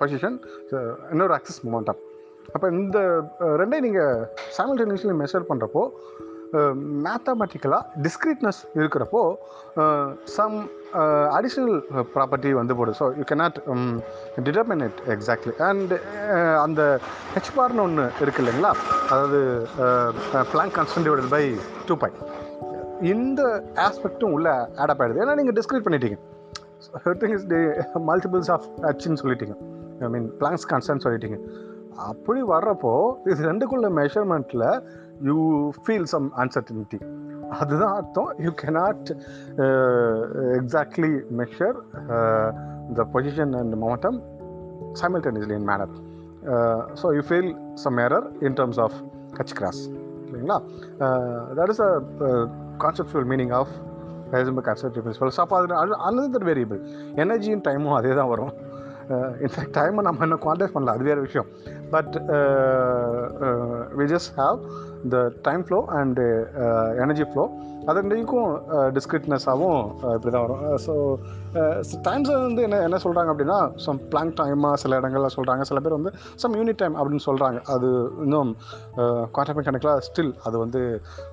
பொசிஷன் இன்னொரு ஆக்சஸ் மொமெண்டம் அப்போ இந்த ரெண்டையும் நீங்கள் சைமல்டேனியஸ்லி மெஷர் பண்ணுறப்போ மேத்தமெட்டிக்கலாக டிஸ்கிரீட்னஸ் இருக்கிறப்போ சம் அடிஷ்னல் ப்ராப்பர்ட்டி வந்து போடும். So you can determine it exactly and அந்த ஹெச் பார்னு ஒன்று இருக்கு இல்லைங்களா? அதாவது Planck constant divided by two pi இந்த ஆஸ்பெக்ட்டும் உள்ளே ஆடப் ஆகிடுது ஏன்னா நீங்கள் டிஸ்கிரீட் பண்ணிட்டீங்க. திங் இஸ் மல்டிபிள்ஸ் ஆஃப் ஹெச்னு சொல்லிட்டீங்க. ஐ மீன் பிளாங்ஸ் கான்ஸ்டன்ட் சொல்லிட்டீங்க. அப்படி வர்றப்போ இது ரெண்டுக்குள்ள மெஷர்மெண்ட்டில் யூ ஃபீல் சம் அன்சர்டினிட்டி அதுதான் அர்த்தம். You cannot exactly measure the position and momentum simultaneously in manner so you feel some some in terms of Kutch cross இல்லைங்களா? That is a conceptual meaning of Heisenberg கன்செப்டிவ் principle so அது another variable எனர்ஜியும் டைமும் அதே தான் வரும். In fact டைமை நம்ம இன்னும் குவான்டைஸ் பண்ணல. அது வேறு விஷயம். But we just have the time flow and energy flow அது ரெண்டைக்கும் டிஸ்கிரிட்னஸாகவும் இப்படி தான் வரும். Uh, ஸோ டைம்ஸ் uh, வந்து என்ன என்ன சொல்கிறாங்க அப்படின்னா சம் பிளாங்க் டைமாக சில இடங்களில் சொல்கிறாங்க சில பேர் வந்து சம் யூனிட் டைம் அப்படின்னு சொல்கிறாங்க அது இன்னும் குவாண்டம் கணக்கில் ஸ்டில் அது வந்து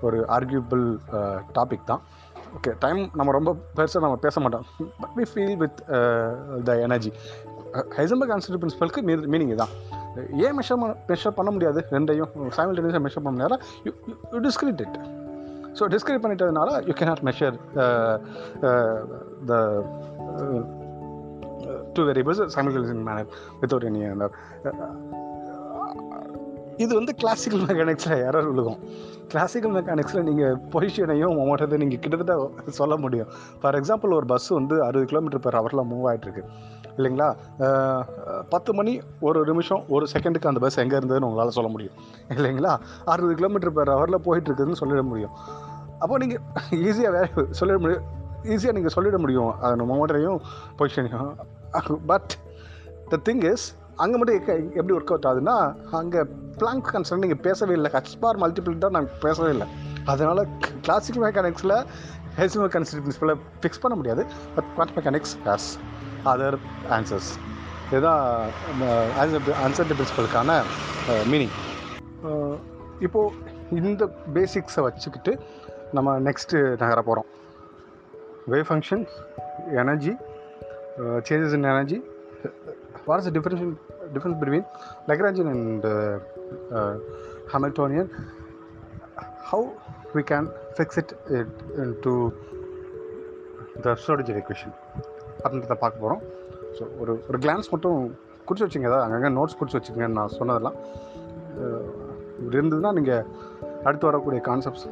ஒரு ஆர்கியூபிள் டாபிக் uh, தான். ஓகே டைம் நம்ம ரொம்ப பெருசாக நம்ம பேச மாட்டோம். But we feel with the energy Heisenberg constitute பிரின்சிபலுக்கு மீ மீனிங் தான் ஏன் மெஷர் மெஷர் பண்ண முடியாது? ரெண்டையும் சைமல்டேனியஸாக மெஷர் பண்ண முடியாது you you discrete it so describe பண்ணிட்டதுனால you cannot measure the two variables simultaneous in manner without any இது வந்து கிளாசிக்கல் மெக்கானிக்ஸில் எரர் விழுகும். கிளாசிக்கல் மெக்கானிக்ஸில் நீங்கள் பொசிஷனையும் மொமெண்டத்தை நீங்கள் கிட்டத்தட்ட சொல்ல முடியும். ஃபார் எக்ஸாம்பிள் ஒரு பஸ் வந்து அறுபது கிலோமீட்டர் பெர் ஹவரில் மூவ் ஆகிட்டுருக்கு இல்லைங்களா? பத்து மணி ஒரு நிமிஷம் ஒரு செகண்டுக்கு அந்த பஸ் எங்கே இருந்ததுன்னு உங்களால் சொல்ல முடியும். இல்லைங்களா? அறுபது கிலோமீட்டர் பெர் ஹவரில் போயிட்டுருக்குதுன்னு சொல்லிட முடியும். அப்போ நீங்கள் ஈஸியாக வேலை சொல்லிட முடியும் ஈஸியாக நீங்கள் சொல்லிட முடியும். அந்த மோட்டரையும் பொசிஷனையும் பட் த திங் இஸ் அங்கே மட்டும் எப்படி ஒர்க் அவுட் ஆகுதுன்னா அங்கே பிளாங்க் கன்சர்ன் நீங்கள் பேசவே இல்லை. ஹச் பார் மல்டிபிள் தான் நான் பேசவே இல்லை. அதனால் கிளாசிக்கல் மெக்கானிக்ஸில் ஹெல்சிமல் கன்சர்ன் பிரின்சிபலை ஃபிக்ஸ் பண்ண முடியாது. But quantum mechanics has other answers இதுதான் அன்சர்டி பிரின்சிபலுக்கான மீனிங் இப்போது இந்த பேசிக்ஸை வச்சுக்கிட்டு நம்ம நெக்ஸ்ட்டு நகர போகிறோம் wave function energy changes in energy what is difference difference between Lagrangian and Hamiltonian how we can fix it it into the Schrodinger equation. அப்படின்றத பார்க்க போகிறோம் ஸோ ஒரு ஒரு கிளான்ஸ் மட்டும் குறிச்சு வச்சுங்க ஏதாவது அங்கங்கே நோட்ஸ் குறிச்சு வச்சுக்கங்கன்னு நான் சொன்னதெல்லாம் இப்படி இருந்ததுன்னா நீங்கள் அடுத்து வரக்கூடிய கான்செப்ட்ஸ்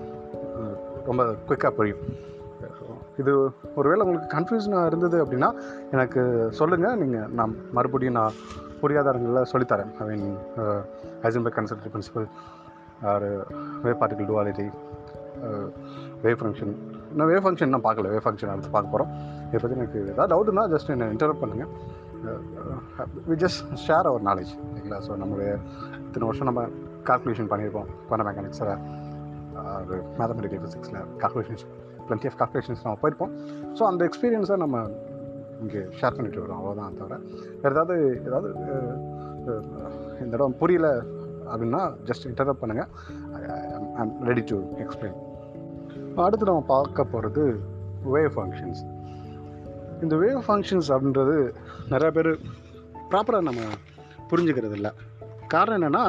ரொம்ப குயிக்காக புரியும். இது ஒருவேளை உங்களுக்கு கன்ஃபியூஷனாக இருந்தது அப்படின்னா எனக்கு சொல்லுங்கள் நீங்கள் நான் மறுபடியும் நான் புரியாத இடங்களில் சொல்லித்தரேன் I mean Heisenberg uncertainty principle or wave particle duality wave function நான் வே ஃபங்க்ஷன் நான் பார்க்கல. வே ஃபங்க்ஷன் அடுத்து பார்க்க போகிறோம் இதை பற்றி எனக்கு ஏதாவது டவுட்னா ஜஸ்ட் என்னை இன்டர்வ் பண்ணுங்கள் we just share our knowledge சரிங்களா? ஸோ நம்மளுடைய இத்தனை வருஷம் நம்ம கால்குலேஷன் பண்ணியிருப்போம் குவாண்டம் மெக்கானிக்ஸில் ஒரு மேத்தமெட்டிக்கல் ஃபிசிக்ஸில் கால்குலேஷன்ஸ் பிளண்டி ஆஃப் கால்குலேஷன்ஸ் நம்ம போயிருப்போம். ஸோ அந்த எக்ஸ்பீரியன்ஸை நம்ம இங்கே ஷேர் பண்ணிட்டு வரோம். அவ்வளோதான் தவிர வேறு ஏதாவது ஏதாவது இந்த இடம் புரியல அப்படின்னா ஜஸ்ட் இன்டர்வ் பண்ணுங்கள் ஐம் ரெடி டு எக்ஸ்பிளைன் அடுத்து நம்ம பார்க்க போகிறது வேவ் ஃபங்க்ஷன்ஸ் இந்த வேவ் ஃபங்க்ஷன்ஸ் அப்படின்றது நிறையா பேர் ப்ராப்பராக நம்ம புரிஞ்சுக்கிறது இல்லை. காரணம் என்னென்னா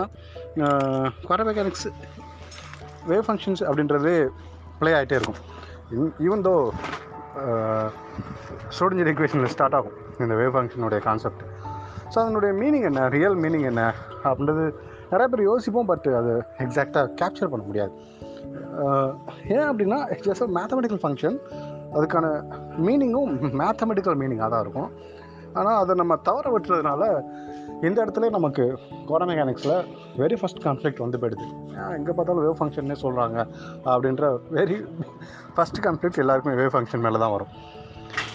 குவாரம் மெக்கானிக்ஸ் வேவ் ஃபங்க்ஷன்ஸ் அப்படின்றது ப்ளே ஆகிட்டே இருக்கும். ஈவன் தோ ஸ்டூடெண்ட் எஜுகேஷனில் ஸ்டார்ட் ஆகும் இந்த வேவ் ஃபங்க்ஷனுடைய கான்செப்ட் ஸோ அதனுடைய மீனிங் என்ன? ரியல் மீனிங் என்ன? அப்படின்றது நிறைய பேர் யோசிப்போம் பட் அது எக்ஸாக்டாக கேப்சர் பண்ண முடியாது. ஏன் அப்படின்னா ஜஸ்ட் மேத்தமெட்டிக்கல் ஃபங்க்ஷன் அதுக்கான மீனிங்கும் மேத்தமெட்டிக்கல் மீனிங்காக தான் இருக்கும். ஆனால் அதை நம்ம தவற விட்டுறதுனால இந்த இடத்துல நமக்கு கோட மெக்கானிக்ஸில் வெரி ஃபஸ்ட் கான்ஃப்ளிக்ட் வந்து போயிடுது. எங்கே பார்த்தாலும் வேவ் ஃபங்க்ஷன்னே சொல்கிறாங்க அப்படின்ற வெரி ஃபஸ்ட் கான்ஃப்ளிக்ட் எல்லாருக்குமே வேவ் ஃபங்க்ஷன் மேலே தான் வரும்.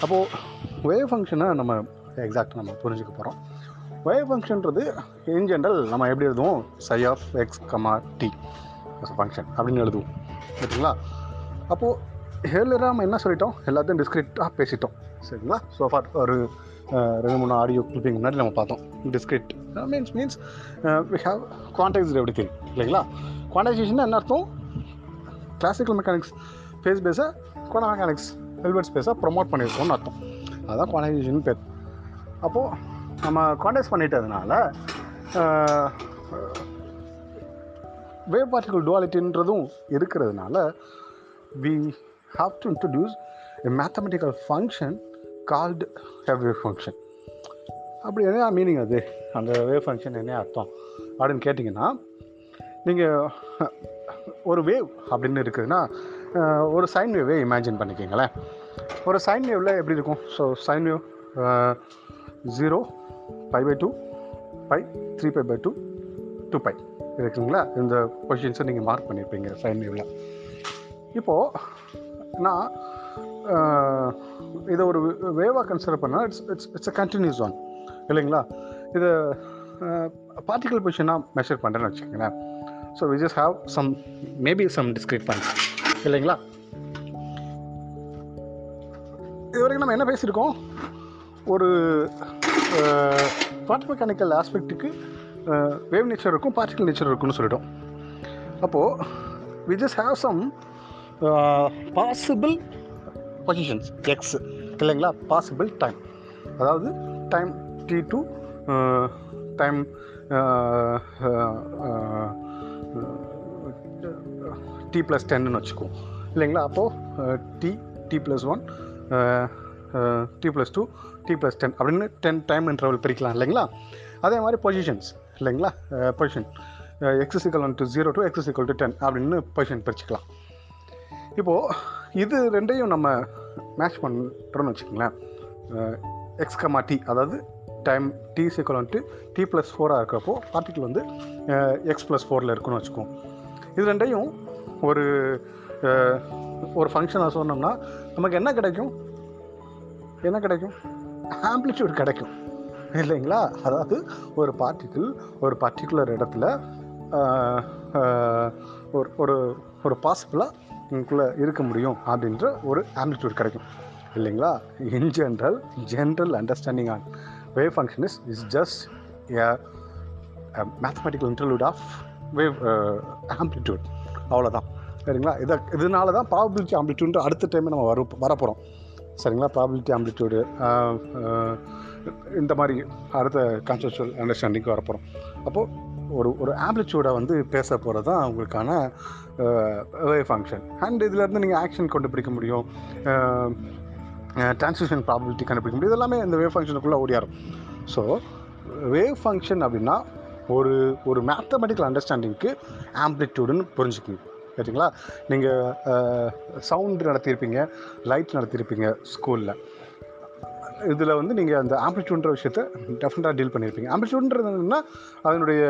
அப்போது வேவ் ஃபங்க்ஷனை நம்ம எக்ஸாக்ட் நம்ம புரிஞ்சுக்க போகிறோம் வேவ் ஃபங்க்ஷன்றது இன் ஜென்ரல் நம்ம எப்படி எழுதுவோம்? Psi of x comma t function அப்படின்னு எழுதுவோம். சரிங்களா? அப்போது ஹேர்லராக நம்ம என்ன சொல்லிட்டோம்? எல்லாத்தையும் டிஸ்கிரிப்டாக பேசிட்டோம். சரிங்களா? ஸோ ஃபார் ஒரு ரெண்டு மூணு ஆடியோ கிளிப்பிங் முன்னாடி நம்ம பார்த்தோம். Discrete means means we have quantized everything இல்லைங்களா? குவான்டைசேஷன் என்ன அர்த்தம்? கிளாசிக்கல் மெக்கானிக்ஸ் ஃபேஸ் பேஸை குவான மெக்கானிக்ஸ் ஹெல்மெட் ஸ்பேஸாக ப்ரொமோட் பண்ணியிருக்கோம்னு அர்த்தம். அதுதான் குவான்டைசேஷன் பேர். அப்போது நம்ம குவான்டைஸ் பண்ணிட்டதுனால வேவ் பார்ட்டிகல் டுவாலிட்டின்றதும் இருக்கிறதுனால we have to introduce a mathematical function called have wave function அப்படி என்ன மீனிங் அது? அந்த வேவ் ஃபங்க்ஷன் என்ன அர்த்தம்? அப்படின்னு கேட்டிங்கன்னா நீங்கள் ஒரு வேவ் அப்படின்னு இருக்குதுன்னா ஒரு சைன் வேவே இமேஜின் பண்ணிக்கிங்களேன். ஒரு சைன் வேவில் எப்படி இருக்கும்? So sine wave zero pi pi two pi three pi pi two two pi இருக்குங்களா? இந்த கொஷின்ஸை நீங்கள் மார்க் பண்ணியிருப்பீங்க சைன் வேவில் இப்போது நான் இதை ஒரு வேவாக கன்சிடர் பண்ணால் it's it's it's a continuous one இல்லைங்களா? இது பார்ட்டிகல் பொசிஷனாக மெஷர் பண்ணுறேன்னு வச்சுக்கோங்களேன். So we just have some maybe some discrete points இல்லைங்களா? இது வரைக்கும் நம்ம என்ன பேசியிருக்கோம்? ஒரு குவாண்ட் மெக்கானிக்கல் ஆஸ்பெக்ட்டுக்கு வேவ் நேச்சர் இருக்கும் பார்ட்டிகல் நேச்சர் இருக்கும்னு சொல்லிட்டோம். அப்போது we just have some possible positions x இல்லைங்களா? பாசிபிள் டைம் அதாவது time t to time t plus டென்னு வச்சுக்குவோம். இல்லைங்களா? அப்போது t t plus one t plus to t plus ten அப்படின்னு டென் டைம் இன்டர்வல் பிரிக்கலாம் இல்லைங்களா? அதே மாதிரி பொசிஷன்ஸ் இல்லைங்களா? Position x equal one to zero to x's equal to ten அப்படின்னு பொசிஷன் பிரிச்சுக்கலாம். இப்போது இது ரெண்டையும் நம்ம மேட்ச் பண்ணுறோன்னு வச்சுக்கோங்களேன். எக்ஸ்கமா டி அதாவது டைம் டி சிக்கல் வந்துட்டு டி ப்ளஸ் ஃபோராக இருக்கிறப்போ பார்ட்டிக்கல் வந்து எக்ஸ் ப்ளஸ் ஃபோரில் இருக்குன்னு வச்சுக்கோம் இது ரெண்டையும் ஒரு ஒரு ஃபங்க்ஷனாக சொன்னோம்னா நமக்கு என்ன கிடைக்கும்? என்ன கிடைக்கும்? ஆம்பிளிட்யூட் கிடைக்கும். இல்லைங்களா? அதாவது ஒரு பார்ட்டிக்கிள் ஒரு பர்டிகுலர் இடத்துல ஒரு ஒரு ஒரு பாசிபிளாக உங்களுக்குள்ளே இருக்க முடியும் அப்படின்ற ஒரு ஆம்பிளிட்யூட் கிடைக்கும். இல்லைங்களா? In general general understanding on wave function is is just a mathematical interlude of wave amplitude அவ்வளோதான் சரிங்களா? இதை இதனால தான் ப்ராபபிலிட்டி ஆம்ப்ளிடியூட் அடுத்த டைம் நம்ம வர வரப்போகிறோம் சரிங்களா? ப்ராபிலிட்டி ஆம்ப்ளிடியூடு இந்த மாதிரி அடுத்த கான்செப்சுவல் அண்டர்ஸ்டாண்டிங்க்கு வரப்போகிறோம் அப்போது ஒரு ஒரு ஆம்ப்ளிடியூடை வந்து பேச போகிறது தான் உங்களுக்கான வேவ் ஃபங்க்ஷன் அண்ட் இதிலேருந்து நீங்கள் ஆக்ஷன் கண்டுபிடிக்க முடியும். டிரான்ஸ்மிஷன் ப்ராபிலிட்டி கண்டுபிடிக்க முடியும். இதெல்லாமே இந்த வேவ் ஃபங்க்ஷனுக்குள்ளே ஓடியாரும். ஸோ வேவ் ஃபங்க்ஷன் அப்படின்னா ஒரு ஒரு மேத்தமெட்டிக்கல் அண்டர்ஸ்டாண்டிங்க்கு ஆம்ப்ளிடியூடுன்னு புரிஞ்சுக்கணும். சரிங்களா நீங்கள் சவுண்டு நடத்தியிருப்பீங்க லைட் நடத்தியிருப்பீங்க ஸ்கூலில் இதில் வந்து நீங்கள் அந்த ஆம்ப்ளிடியூட்ன்ற விஷயத்த டெஃபினட்டாக டீல் பண்ணியிருப்பீங்க. ஆம்ப்ளிடியூட்ன்றது அதனுடைய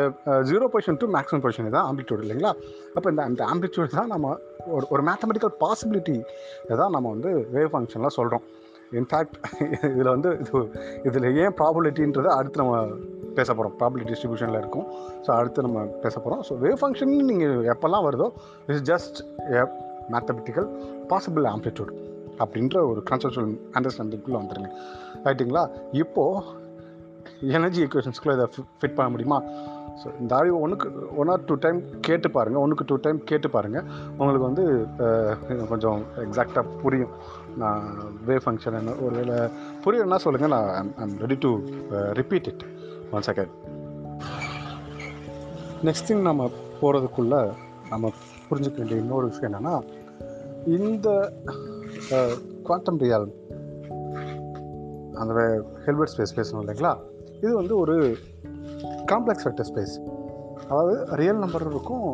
zero position to maximum position தான் ஆம்ப்ளிடியூட் இல்லைங்களா? அப்போ இந்த அந்த ஆம்ப்ளிடியூட் தான் நம்ம ஒரு ஒரு மேத்தமெட்டிக்கல் பாசிபிலிட்டி தான் நம்ம வந்து வேவ் ஃபங்க்ஷன்லாம் சொல்கிறோம் இன்ஃபேக்ட் இதில் வந்து இது இதில் ஏன் ப்ராபிலிட்டின்றதை அடுத்து நம்ம பேச போகிறோம் ப்ராபிலிட்டி டிஸ்ட்ரிபியூஷனில் இருக்கும். ஸோ அடுத்து நம்ம பேச போகிறோம் ஸோ வேவ் ஃபங்க்ஷன் நீங்கள் எப்போல்லாம் வருதோ it's just a mathematical possible amplitude அப்படின்ற ஒரு கான்செப்டுவல் அண்டர்ஸ்டாண்டிங்குள்ளே வந்துடுங்க ரைட்டுங்களா இப்போது எனர்ஜி ஈக்குவேஷன்ஸ்குள்ளே இதை ஃபிட் பண்ண முடியுமா? ஸோ இந்த அறிவு ஒன்றுக்கு ஒன் ஆர் டூ டைம் கேட்டு பாருங்கள் ஒன்றுக்கு டூ டைம் கேட்டு பாருங்கள் உங்களுக்கு வந்து கொஞ்சம் எக்ஸாக்டாக புரியும். நான் வே ஃபங்க்ஷன் என்ன ஒரு வேளை புரியலன்னா சொல்லுங்கள் நான் I'm ready to repeat it one second next thing நம்ம போகிறதுக்குள்ளே நம்ம புரிஞ்சுக்க வேண்டிய இன்னொரு விஷயம் என்னென்னா இந்த குவாண்டம் ரியால் அந்த ஹெல்மெட் ஸ்பேஸ் பேசணும் இல்லைங்களா? இது வந்து ஒரு காம்ப்ளெக்ஸ் வெக்டர் ஸ்பேஸ் அதாவது ரியல் நம்பரும் இருக்கும்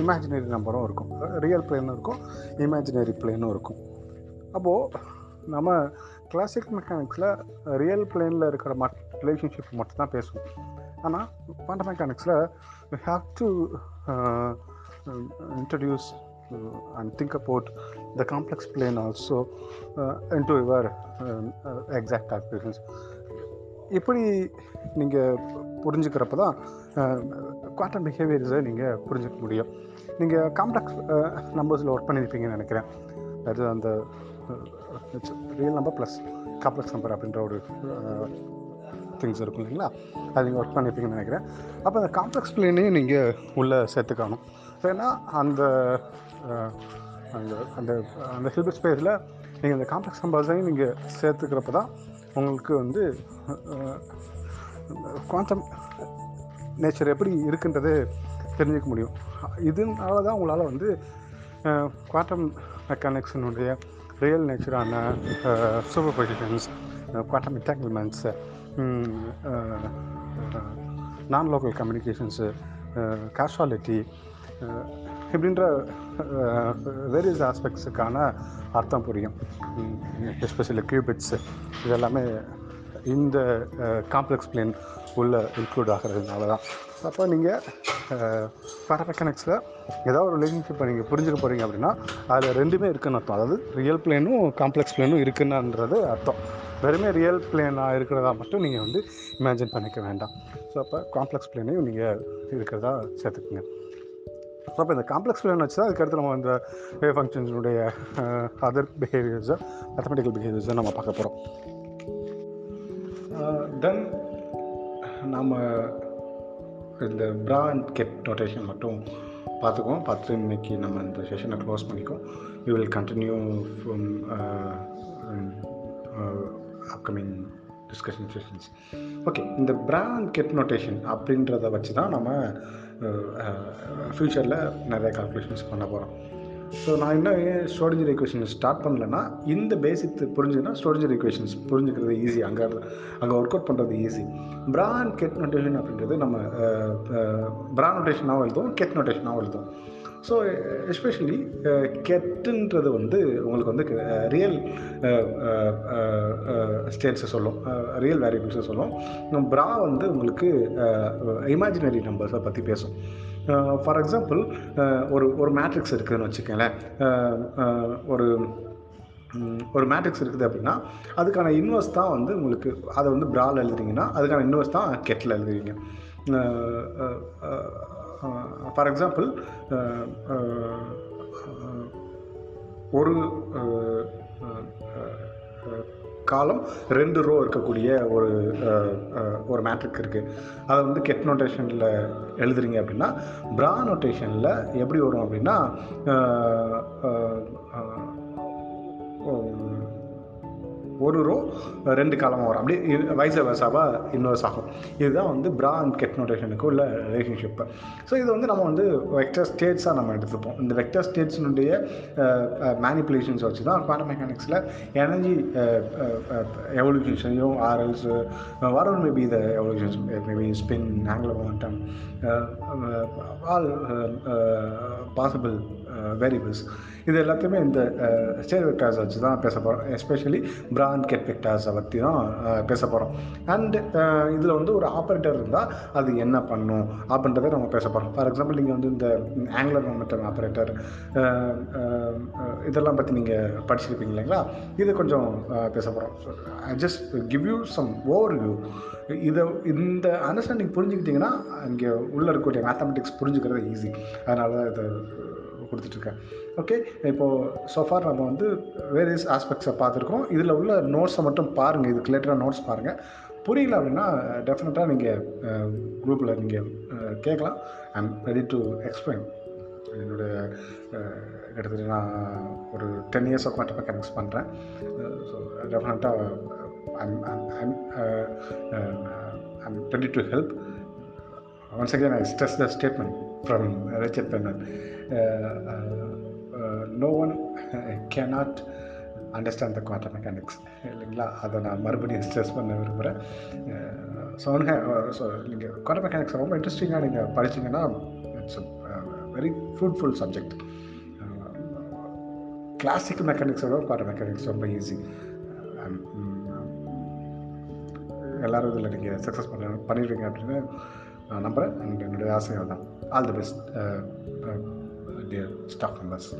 இமேஜினரி நம்பரும் இருக்கும். ரியல் பிளேனும் இருக்கும் இமேஜினரி பிளேனும் இருக்கும். அப்போது நம்ம கிளாசிக் மெக்கானிக்ஸில் ரியல் பிளேனில் இருக்கிற மட் ரிலேஷன்ஷிப் மட்டும்தான் பேசுவோம் ஆனால் quantum மெக்கானிக்ஸில் you have to introduce and think about the complex plane also in to your exact into your uh, இப்படி நீங்கள் புரிஞ்சுக்கிறப்ப தான் குவாண்டம் uh, பிஹேவியர்ஸை நீங்கள் புரிஞ்சுக்க முடியும். நீங்கள் காம்ப்ளெக்ஸ் நம்பர்ஸில் uh, ஒர்க் பண்ணியிருப்பீங்கன்னு நினைக்கிறேன். அது அந்த real number plus complex number அப்படின்ற ஒரு திங்ஸ் இருக்கும் இல்லைங்களா? அது நீங்கள் ஒர்க் பண்ணியிருப்பீங்கன்னு நினைக்கிறேன். அப்போ அந்த காம்ப்ளெக்ஸ் பிளேனையும் நீங்கள் உள்ளே சேர்த்துக்கணும் ஏன்னா அந்த அந்த அந்த அந்த ஹில்பர் ஸ்பேஸில் நீங்கள் அந்த காம்ப்ளெக்ஸ் நம்பர்ஸையும் நீங்கள் சேர்த்துக்கிறப்ப தான் உங்களுக்கு வந்து குவாண்டம் நேச்சர் எப்படி இருக்குன்றது தெரிஞ்சுக்க முடியும். இதனால தான் உங்களால் வந்து குவாண்டம் மெக்கானிக்ஸினுடைய real நேச்சரான superpositions quantum entanglements non local communications causality இப்படின்ற வேரியஸ் ஆஸ்பெக்ட்ஸுக்கான அர்த்தம் புரியும். எஸ்பெஷலி கியூபிட்ஸு இதெல்லாமே இந்த காம்ப்ளெக்ஸ் பிளேன் உள்ளே இன்க்ளூட் ஆகிறதுனால தான் அப்போ நீங்கள் பேரா மெக்கானிக்ஸில் ஏதாவது ஒரு ரிலேஷன்ஷிப்பை நீங்கள் புரிஞ்சுக்க போகிறீங்க அப்படின்னா அதில் ரெண்டுமே இருக்குன்னு அர்த்தம். அதாவது ரியல் பிளேனும் காம்ப்ளெக்ஸ் பிளேனும் இருக்குன்னுன்றது அர்த்தம். வெறுமே ரியல் பிளேனாக இருக்கிறதா மட்டும் நீங்கள் வந்து இமேஜின் பண்ணிக்க வேண்டாம். ஸோ அப்போ காம்ப்ளெக்ஸ் பிளேனையும் நீங்கள் இருக்கிறதா சேர்த்துக்குங்க. ஸோ அப்போ இந்த காம்ப்ளெக்ஸ் பிளேன் வச்சு தான் அதுக்கடுத்து நம்ம இந்த வேவ் ஃபங்க்ஷன்ஸுடைய அதர் பிஹேவியர்ஸை மேத்தமெட்டிக்கல் பிஹேவியர்ஸை நம்ம பார்க்க போகிறோம் தென் நம்ம இந்த பிராண்ட் கெட் நோட்டேஷன் மட்டும் பார்த்துக்குவோம். பார்த்து இன்னைக்கு நம்ம இந்த செஷனை க்ளோஸ் பண்ணிக்குவோம். You will continue from upcoming discussion sessions okay இந்த ப்ரா அண்ட் கெட் நோட்டேஷன் அப்படின்றத வச்சு தான் நம்ம ஃப்யூச்சரில் நிறைய கால்குலேஷன்ஸ் பண்ண போகிறோம் ஸோ நான் இன்னும் ஏன் ஸ்டோரேஜர் ஈக்குவேஷன் ஸ்டார்ட் பண்ணலன்னா இந்த பேசிக் புரிஞ்சுன்னா ஸ்டோரேஜர் ஈக்குவேஷன்ஸ் புரிஞ்சுக்கிறது ஈஸி அங்கே அங்கே ஒர்க் அவுட் பண்ணுறது easy bra and ket notation அப்படின்றது நம்ம ப்ரா நோட்டேஷனாகவும் எழுதுவோம் கெட் நோட்டேஷனாகவும் எழுதுவோம். ஸோ எஸ்பெஷலி uh, கெட்டுன்றது வந்து உங்களுக்கு வந்து ரியல் ஸ்டேட்ஸை சொல்லும். ரியல் வேரியபிள்ஸை சொல்லும். ப்ரா வந்து உங்களுக்கு இமேஜினரி நம்பர்ஸை பற்றி பேசும். ஃபார் எக்ஸாம்பிள் ஒரு ஒரு மேட்ரிக்ஸ் இருக்குதுன்னு வச்சுக்கோங்களேன். ஒரு ஒரு மேட்ரிக்ஸ் இருக்குது அப்படின்னா அதுக்கான இன்வெஸ்ட் தான் வந்து உங்களுக்கு அதை வந்து ப்ரால் எழுதுறீங்கன்னா அதுக்கான இன்வெஸ்ட் தான் கெட்டில் எழுதுவீங்க. ஃபார் எக்ஸாம்பிள் ஒரு காலம் ரெண்டு ரோ இருக்கக்கூடிய ஒரு ஒரு மேட்ரிக் இருக்குது அதை வந்து கெட் நோட்டேஷனில் எழுதுறீங்க அப்படின்னா ப்ரா நோட்டேஷனில் எப்படி வரும் அப்படின்னா ஒரு ரோ ரெண்டு காலமாக வரும். அப்படியே வயசு வயசாவாக இன்வெர்ஸ் ஆகும். இதுதான் வந்து ப்ரா அண்ட் கெட் நோட்டேஷனுக்கு உள்ள ரிலேஷன்ஷிப்பு ஸோ இது வந்து நம்ம வந்து வெக்டர் ஸ்டேட்ஸாக நம்ம எடுத்துப்போம். இந்த வெக்டர் ஸ்டேட்ஸினுடைய மேனிப்புலேஷன்ஸ் வச்சு தான் குவாண்டம் மெக்கானிக்ஸில் எனர்ஜி எவல்யூஷன்ஸையும் ஆர்எல்ஸ் whatever maybe the evolutions maybe spin angular momentum all possible Uh, variables இது எல்லாத்தையுமே இந்த uh, ஸ்டேட் வெக்டார்ஸ் வச்சு தான் பேச போகிறோம் எஸ்பெஷலி பிராண்ட் கெட் வெக்டார்ஸை பற்றி தான் uh, பேச போகிறோம் அண்ட் இதில் வந்து ஒரு ஆப்ரேட்டர் இருந்தால் அது என்ன பண்ணும் அப்படின்றத நம்ம பேச போகிறோம் ஃபார் எக்ஸாம்பிள் நீங்கள் வந்து இந்த ஆங்குலர் மொமெண்டம் ஆப்ரேட்டர் இதெல்லாம் பற்றி நீங்கள் படிச்சிருப்பீங்க இல்லைங்களா? இது கொஞ்சம் பேச போகிறோம் I just give you some overview இதை இந்த அண்டர்ஸ்டாண்டிங் புரிஞ்சுக்கிட்டிங்கன்னா இங்கே உள்ளே இருக்கக்கூடிய மேத்தமெட்டிக்ஸ் புரிஞ்சுக்கிறது ஈஸி அதனால இதை கொடுத்துட்ருக்கேன். ஓகே இப்போது சோஃபார் நம்ம வந்து வேரியஸ் ஆஸ்பெக்ட்ஸை பார்த்துருக்கோம். இதில் உள்ள நோட்ஸை மட்டும் பாருங்கள் இதுக்கு ரிலேட்டடாக நோட்ஸ் பாருங்கள் புரியல அப்படின்னா டெஃபினட்டாக நீங்கள் குரூப்பில் நீங்கள் கேட்கலாம். I am ready to explain என்னுடைய கிட்டத்தட்ட நான் ஒரு டென் இயர்ஸ் ஆஃப் குவாண்டம் பண்ணுறேன் ஸோ டெஃபினட்டாக I'm I'm I'm ready to help once again I stress the statement from Richard Penman no one cannot understand the quantum mechanics இல்லைங்களா? அதை நான் மறுபடியும் ஸ்ட்ரெஸ் பண்ண விரும்புகிறேன் ஸோ ஸோ நீங்கள் குவாண்டம் மெக்கானிக்ஸ் ரொம்ப இன்ட்ரெஸ்டிங்காக நீங்கள் படிச்சிங்கன்னா it's very fruitful subject classical மெக்கானிக்ஸோட quantum mechanics ரொம்ப ஈஸி uh, um, எல்லோரும் இதில் நீங்கள் சக்ஸஸ் பண்ண பண்ணிடுவீங்க அப்படின்னு நான் நம்புகிறேன் அண்ட் என்னுடைய ஆசைகள் தான். All the best their staff members.